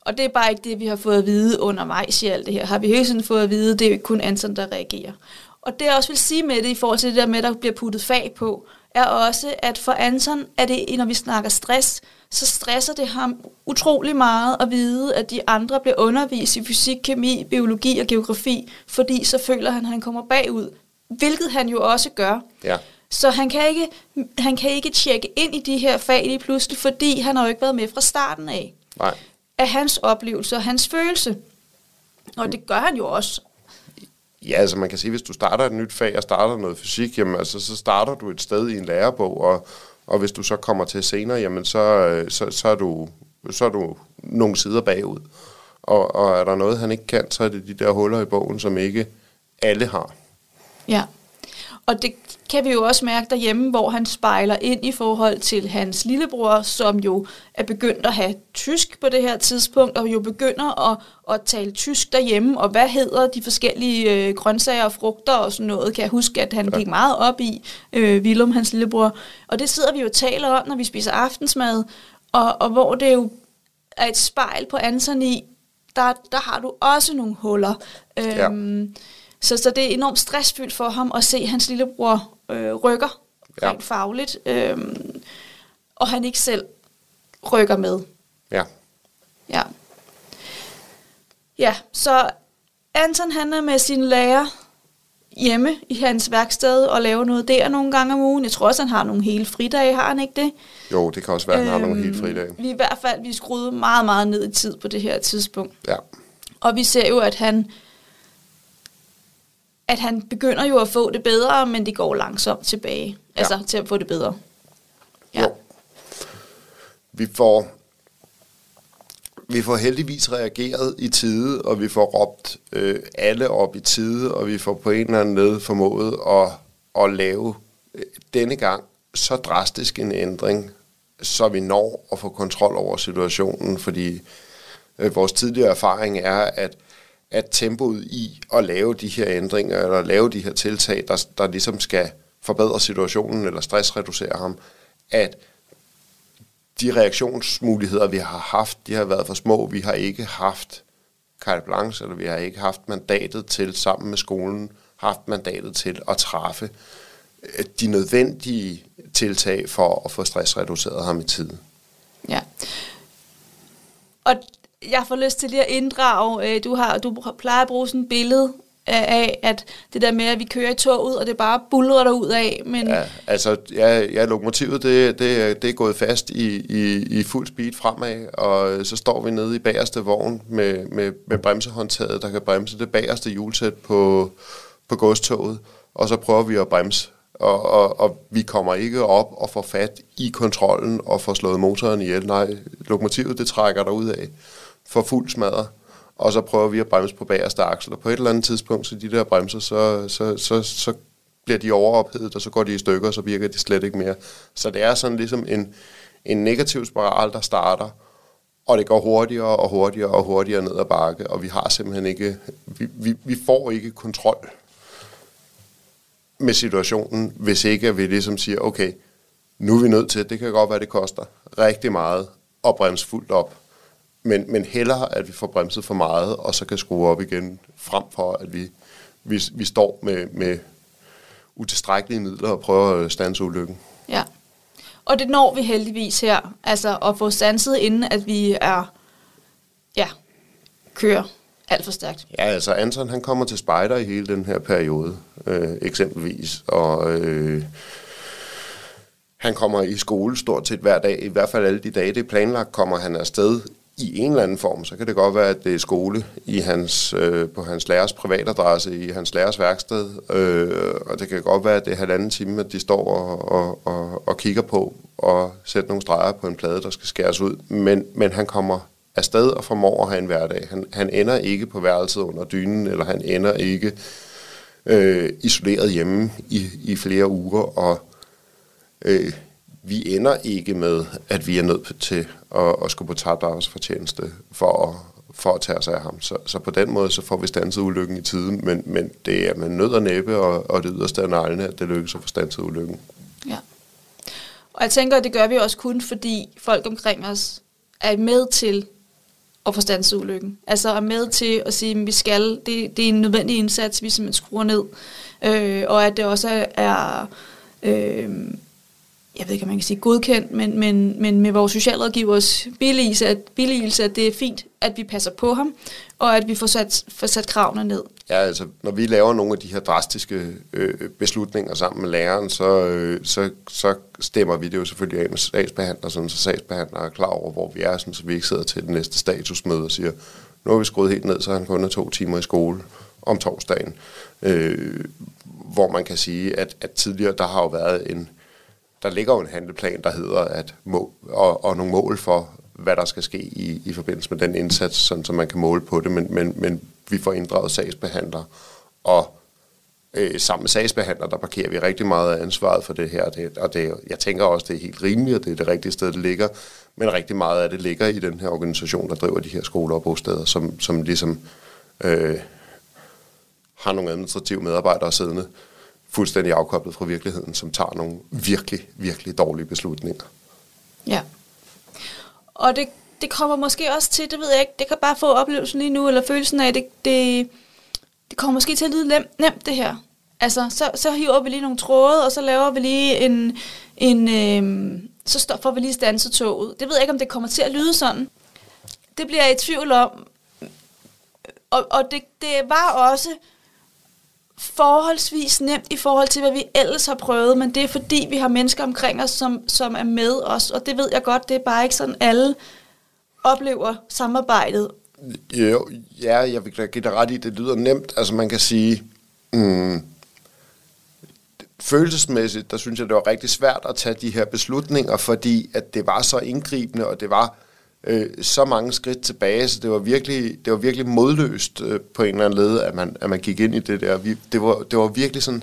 Og det er bare ikke det, vi har fået at vide undervejs i alt det her. Har vi hele tiden fået at vide, det er jo ikke kun Anton, der reagerer. Og det jeg også vil sige med det, i forhold til det der med, at der bliver puttet fag på, er også, at for Anton er det, når vi snakker stress, så stresser det ham utrolig meget at vide, at de andre bliver undervist i fysik, kemi, biologi og geografi, fordi så føler han, at han kommer bagud, hvilket han jo også gør. Ja. Så han kan, ikke, han kan ikke tjekke ind i de her fag lige pludselig, fordi han har jo ikke været med fra starten af. Nej. Af hans oplevelse og hans følelse. Og det gør han jo også. Ja, altså man kan sige, hvis du starter et nyt fag og starter noget fysik, jamen altså, så starter du et sted i en lærebog, og, og hvis du så kommer til senere, jamen så, øh, så, så, er, du, så er du nogle sider bagud. Og, og er der noget, han ikke kan, så er det de der huller i bogen, som ikke alle har. Ja, og det kan vi jo også mærke derhjemme, hvor han spejler ind i forhold til hans lillebror, som jo er begyndt at have tysk på det her tidspunkt, og jo begynder at, at tale tysk derhjemme, og hvad hedder de forskellige øh, grøntsager og frugter og sådan noget, kan jeg huske, at han gik meget op i, øh, Willum, hans lillebror. Og det sidder vi jo og taler om, når vi spiser aftensmad, og, og hvor det jo er et spejl på Anthony, der, der har du også nogle huller. Øhm, ja så, så det er enormt stressfyldt for ham at se hans lillebror øh, rykker ja. rent fagligt, øh, og han ikke selv rykker med. Ja. Ja. Ja, så Anton han er med sin lærer hjemme i hans værksted og laver noget der nogle gange om ugen. Jeg tror også, han har nogle hele fridage, har han ikke det? Jo, det kan også være, at han øhm, har nogle hele fridage. Vi i hvert fald, vi skruede meget, meget ned i tid på det her tidspunkt. Ja. Og vi ser jo, at han at han begynder jo at få det bedre, men det går langsomt tilbage. Ja. Altså til at få det bedre. Ja. Jo. Vi får, vi får heldigvis reageret i tide, og vi får råbt øh, alle op i tide, og vi får på en eller anden led formået at, at lave øh, denne gang så drastisk en ændring, så vi når at få kontrol over situationen, fordi øh, vores tidligere erfaring er, at at tempoet i at lave de her ændringer, eller lave de her tiltag, der, der ligesom skal forbedre situationen, eller stressreducere ham, at de reaktionsmuligheder, vi har haft, de har været for små. Vi har ikke haft carte blanche, eller vi har ikke haft mandatet til, sammen med skolen, haft mandatet til at træffe øh, de nødvendige tiltag for at få stressreduceret ham i tiden. Ja. Og jeg får lyst til lige at inddrage, øh, du, har, du plejer at bruge sådan et billede af, at det der med, at vi kører i toget, og det bare bulrer der ud af. Men ja, altså, ja, ja lokomotivet, det, det, det er gået fast i, i, i fuld speed fremad, og så står vi nede i bagerste vogn med, med, med bremsehåndtaget, der kan bremse det bagerste hjulsæt på, på godstoget, og så prøver vi at bremse. Og, og, og vi kommer ikke op og får fat i kontrollen og får slået motoren ihjel. Nej, lokomotivet det trækker der ud af for fuld smadret, og så prøver vi at bremse på bagerste aksel, og på et eller andet tidspunkt, så de der bremser, så, så, så, så bliver de overophedet, og så går de i stykker, og så virker de slet ikke mere. Så det er sådan ligesom en, en negativ spiral, der starter, og det går hurtigere og hurtigere og hurtigere ned ad bakke, og vi har simpelthen ikke, vi, vi, vi får ikke kontrol med situationen, hvis ikke vi ligesom siger, okay, nu er vi nødt til, det kan godt være, det koster rigtig meget at bremse fuldt op, men, men hellere, at vi får bremset for meget, og så kan skrue op igen, frem for, at vi, vi, vi står med, med utilstrækkelige midler og prøver at stanse ulykken. Ja. Og det når vi heldigvis her, altså at få stanset, inden at vi er, ja, kører alt for stærkt. Ja, altså Anton han kommer til spejder i hele den her periode, øh, eksempelvis, og øh, han kommer i skole stort set hver dag, i hvert fald alle de dage, det er planlagt, kommer han afsted i en eller anden form. Så kan det godt være, at det er skole i hans, øh, på hans lærers privatadresse, i hans lærers værksted, øh, og det kan godt være, at det er halvanden time, at de står og, og, og, og kigger på og sætter nogle streger på en plade, der skal skæres ud. Men, men han kommer afsted og formår at have en hverdag. Han, han ender ikke på værelset under dynen, eller han ender ikke øh, isoleret hjemme i, i flere uger, og øh, vi ender ikke med, at vi er nødt til at, at skulle på tabt arbejdsfortjeneste for at, for at tage os af ham. Så, så på den måde, så får vi stanset ulykken i tiden, men, men det er med nød og næppe og, og det yderste af neglene, at det lykkes at få stanset ulykken. Ja. Og jeg tænker, at det gør vi også kun, fordi folk omkring os er med til at få stanset ulykken. Altså er med til at sige, at vi skal, det, det er en nødvendig indsats, vi simpelthen skruer ned. Øh, og at det også er, øh, jeg ved ikke, om man kan sige godkendt, men, men, men med vores socialrådgivers billigelse, at, billigelse, at det er fint, at vi passer på ham, og at vi får sat, får sat kravene ned. Ja, altså, når vi laver nogle af de her drastiske øh, beslutninger sammen med læreren, så, øh, så, så stemmer vi det jo selvfølgelig af med sagsbehandler, sådan, så sagsbehandler er klar over, hvor vi er, sådan, så vi ikke sidder til det næste statusmøde og siger, nu har vi skruet helt ned, så han kun er to timer i skole om torsdagen. Øh, hvor man kan sige, at, at tidligere, der har jo været en, der ligger jo en handleplan, der hedder, at må, og, og nogle mål for, hvad der skal ske i, i forbindelse med den indsats, sådan, så man kan måle på det, men, men, men vi får inddraget sagsbehandler, og øh, sammen med sagsbehandler, der parkerer vi rigtig meget af ansvaret for det her, det, og det, jeg tænker også, det er helt rimeligt, og det er det rigtige sted, det ligger, men rigtig meget af det ligger i den her organisation, der driver de her skoler og bosteder, som, som ligesom øh, har nogle administrative medarbejdere siddende, fuldstændig afkoblet fra virkeligheden, som tager nogle virkelig, virkelig dårlige beslutninger. Ja. Og det, det kommer måske også til, det ved jeg ikke, det kan bare få oplevelsen lige nu, eller følelsen af, det, det, det kommer måske til at lyde nemt, nemt det her. Altså, så, så hiver vi lige nogle tråde, og så laver vi lige en, en øh, så står, får vi lige stanset toget. Det ved jeg ikke, om det kommer til at lyde sådan. Det bliver jeg i tvivl om. Og, og det, det var også forholdsvis nemt i forhold til, hvad vi ellers har prøvet, men det er fordi, vi har mennesker omkring os, som, som er med os, og det ved jeg godt, det er bare ikke sådan, alle oplever samarbejdet. Jo, ja, jeg vil give dig ret i, det lyder nemt. Altså man kan sige, mm, følelsesmæssigt, der synes jeg, det var rigtig svært at tage de her beslutninger, fordi at det var så indgribende, og det var øh, så mange skridt tilbage, så det var virkelig, det var virkelig modløst øh, på en eller anden led, at man, at man gik ind i det der. Vi, det, var, det var virkelig sådan,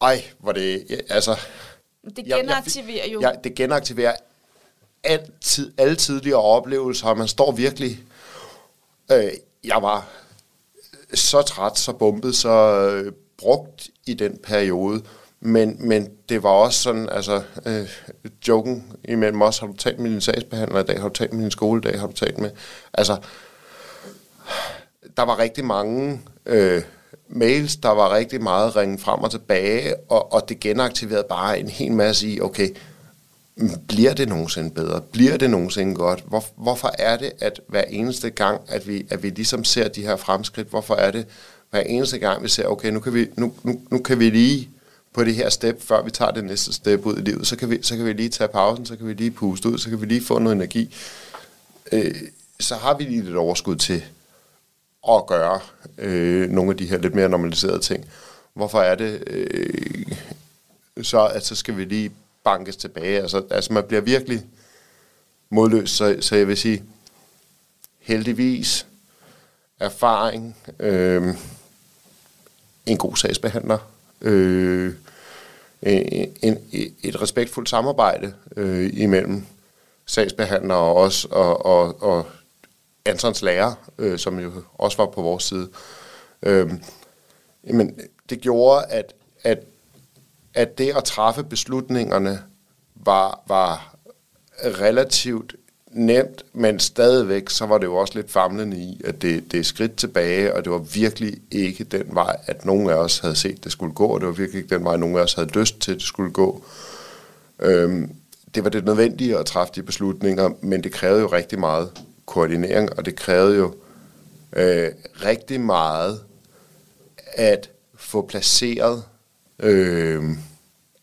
ej, hvor det, ja, altså... Det genaktiverer jo. Ja, det genaktiverer altid, alle tidligere oplevelser, og man står virkelig... Øh, jeg var så træt, så bumpet, så øh, brugt i den periode, men, men det var også sådan, altså, øh, joken imellem os, har du talt med din sagsbehandler i dag, har du talt med din skole i dag, har du talt med, altså, der var rigtig mange øh, mails, der var rigtig meget ringen frem og tilbage, og, og det genaktiverede bare en hel masse i, okay, bliver det nogensinde bedre? Bliver det nogensinde godt? Hvor, hvorfor er det, at hver eneste gang, at vi, at vi ligesom ser de her fremskridt, hvorfor er det, hver eneste gang, vi ser, okay, nu kan vi, nu, nu, nu kan vi lige på det her step, før vi tager det næste step ud i livet, så kan vi, så kan vi lige tage pausen, så kan vi lige puste ud, så kan vi lige få noget energi. Øh, så har vi lige lidt overskud til at gøre øh, nogle af de her lidt mere normaliserede ting. Hvorfor er det øh, så, at så skal vi lige bankes tilbage? Altså, altså man bliver virkelig modløs, så, så jeg vil sige, heldigvis, erfaring, øh, en god sagsbehandler, øh, Øh, en, et respektfuldt samarbejde øh, imellem sagsbehandlere og os og, og, og Antons lærer, øh, som jo også var på vores side. Øh, men det gjorde, at, at, at det at træffe beslutningerne var, var relativt nemt, men stadigvæk, så var det jo også lidt famlende i, at det, det er skridt tilbage, og det var virkelig ikke den vej, at nogen af os havde set, det skulle gå, og det var virkelig ikke den vej, nogen af os havde lyst til, det skulle gå. Øhm, det var det nødvendige at træffe de beslutninger, men det krævede jo rigtig meget koordinering, og det krævede jo øh, rigtig meget at få placeret øh,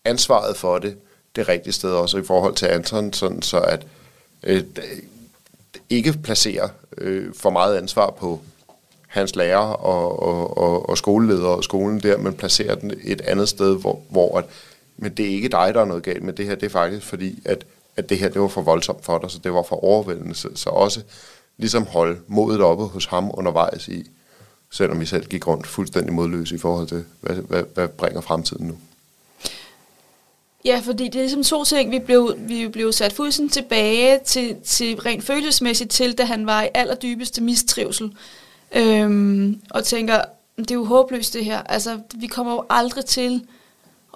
ansvaret for det det rigtige sted, også i forhold til Anton, sådan så at øh, ikke placerer øh, for meget ansvar på hans lærer og, og, og, og skoleleder og skolen der, men placerer den et andet sted, hvor, hvor at, men det er ikke dig, der er noget galt med det her, det er faktisk fordi, at, at det her det var for voldsomt for dig, så det var for overvældende, så, så også ligesom holde modet oppe hos ham undervejs i, selvom vi selv gik rundt fuldstændig modløse i forhold til, hvad, hvad, hvad bringer fremtiden nu. Ja, fordi det er ligesom to ting. Vi blev, vi blev sat fuldstændig tilbage til, til rent følelsesmæssigt til, da han var i allerdybeste mistrivsel. Øhm, og tænker, det er jo håbløst det her. Altså, vi kommer jo aldrig til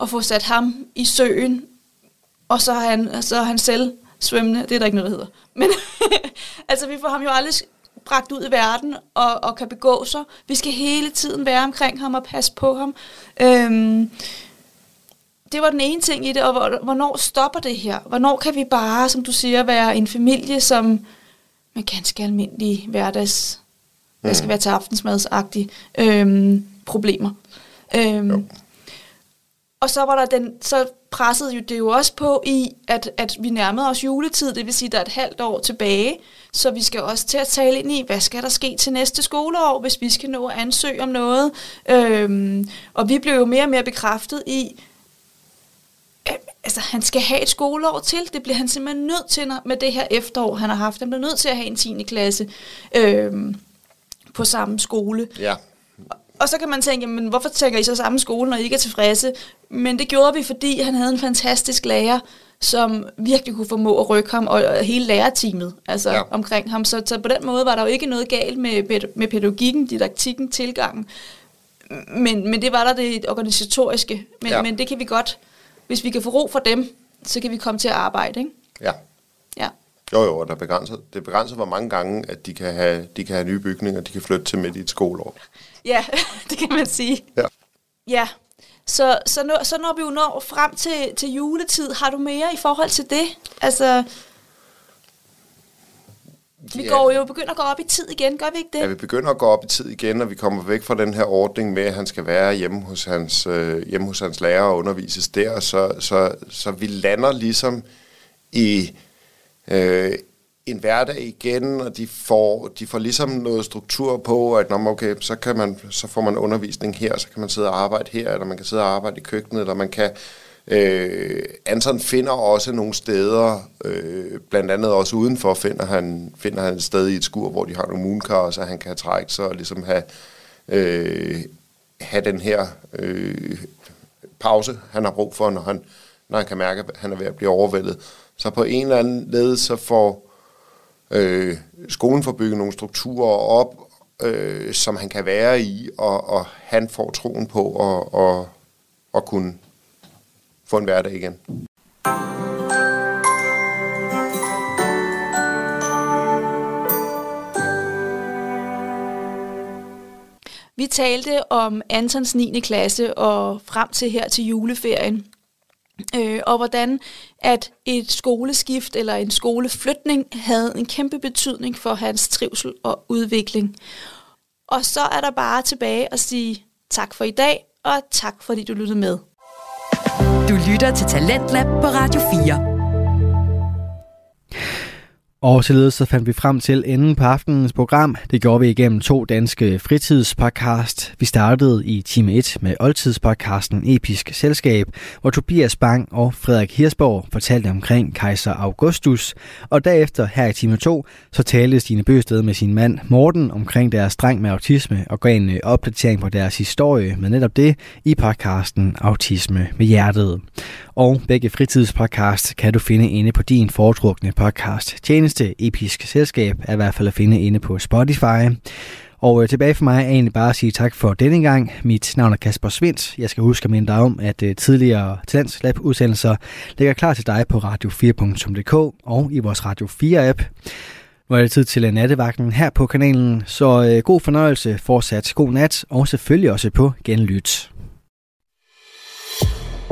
at få sat ham i søen, og så er han, så er han selv svømmende. Det er der ikke noget, der hedder. Men altså, vi får ham jo aldrig bragt ud i verden og, og kan begå sig. Vi skal hele tiden være omkring ham og passe på ham. Øhm, det var den ene ting i det, og hvornår stopper det her? Hvornår kan vi bare, som du siger, være en familie, som med ganske almindelige hverdags, mm. der skal være til aftensmadsagtige øhm, problemer. Øhm, og så var der den, så pressede jo det jo også på i, at, at vi nærmede os juletid, det vil sige, der er et halvt år tilbage, så vi skal også til at tale ind i, hvad skal der ske til næste skoleår, hvis vi skal nå at ansøge om noget. Øhm, og vi blev jo mere og mere bekræftet i, altså, han skal have et skoleår til. Det bliver han simpelthen nødt til med det her efterår, han har haft. Han bliver nødt til at have en 10. klasse øhm, på samme skole. Ja. Og så kan man tænke, men hvorfor tænker I så samme skole, når I ikke er tilfredse? Men det gjorde vi, fordi han havde en fantastisk lærer, som virkelig kunne formå at rykke ham, og hele lærerteamet altså, ja. omkring ham. Så, så på den måde var der jo ikke noget galt med, med pædagogikken, didaktikken, tilgangen. Men, men det var der det organisatoriske. Men, ja. men det kan vi godt hvis vi kan få ro for dem, så kan vi komme til at arbejde, ikke? Ja. Ja. Jo, jo, og der er begrænset. det er begrænset, hvor mange gange, at de kan have, de kan have nye bygninger, de kan flytte til midt i et skoleår. Ja, det kan man sige. Ja. Ja, så, så, når, så når vi jo når frem til, til juletid, har du mere i forhold til det? Altså, vi ja. går jo begynder at gå op i tid igen, gør vi ikke det? Ja, vi begynder at gå op i tid igen, og vi kommer væk fra den her ordning med, at han skal være hjemme hos hans, øh, hjemme hos hans lærer og undervises der, så, så, så vi lander ligesom i øh, en hverdag igen, og de får, de får ligesom noget struktur på, at når okay, så, kan man, så får man undervisning her, så kan man sidde og arbejde her, eller man kan sidde og arbejde i køkkenet, eller man kan Øh, Anton finder også nogle steder, øh, blandt andet også udenfor, finder han, finder han et sted i et skur, hvor de har nogle mooncars, så han kan trække sig og ligesom have, øh, have den her øh, pause, han har brug for, når han, når han kan mærke, at han er ved at blive overvældet. Så på en eller anden led, så får øh, skolen får bygget nogle strukturer op, øh, som han kan være i, og, og han får troen på at, at, at kunne få en hverdag igen. Vi talte om Antons 9. klasse og frem til her til juleferien. Øh, og hvordan at et skoleskift eller en skoleflytning havde en kæmpe betydning for hans trivsel og udvikling. Og så er der bare tilbage at sige tak for i dag, og tak fordi du lyttede med. Du lytter til Talentlab på Radio 4. Og således så fandt vi frem til enden på aftenens program. Det gjorde vi igennem to danske fritidspodcast. Vi startede i time 1 med oldtidspodcasten Episk Selskab, hvor Tobias Bang og Frederik Hirsborg fortalte omkring kejser Augustus. Og derefter her i time 2, så talte Stine Bøsted med sin mand Morten omkring deres dreng med autisme og gav en øh, opdatering på deres historie med netop det i podcasten Autisme med hjertet. Og begge fritidspodcast kan du finde inde på din foretrukne podcast tjeneste. Episk Selskab er i hvert fald at finde inde på Spotify. Og øh, tilbage for mig er egentlig bare at sige tak for denne gang. Mit navn er Kasper Svindt. Jeg skal huske at minde dig om, at øh, tidligere Talents Lab udsendelser ligger klar til dig på radio4.dk og i vores Radio 4-app. Nu er det tid til nattevagten her på kanalen, så øh, god fornøjelse, fortsat god nat, og selvfølgelig også på genlyt.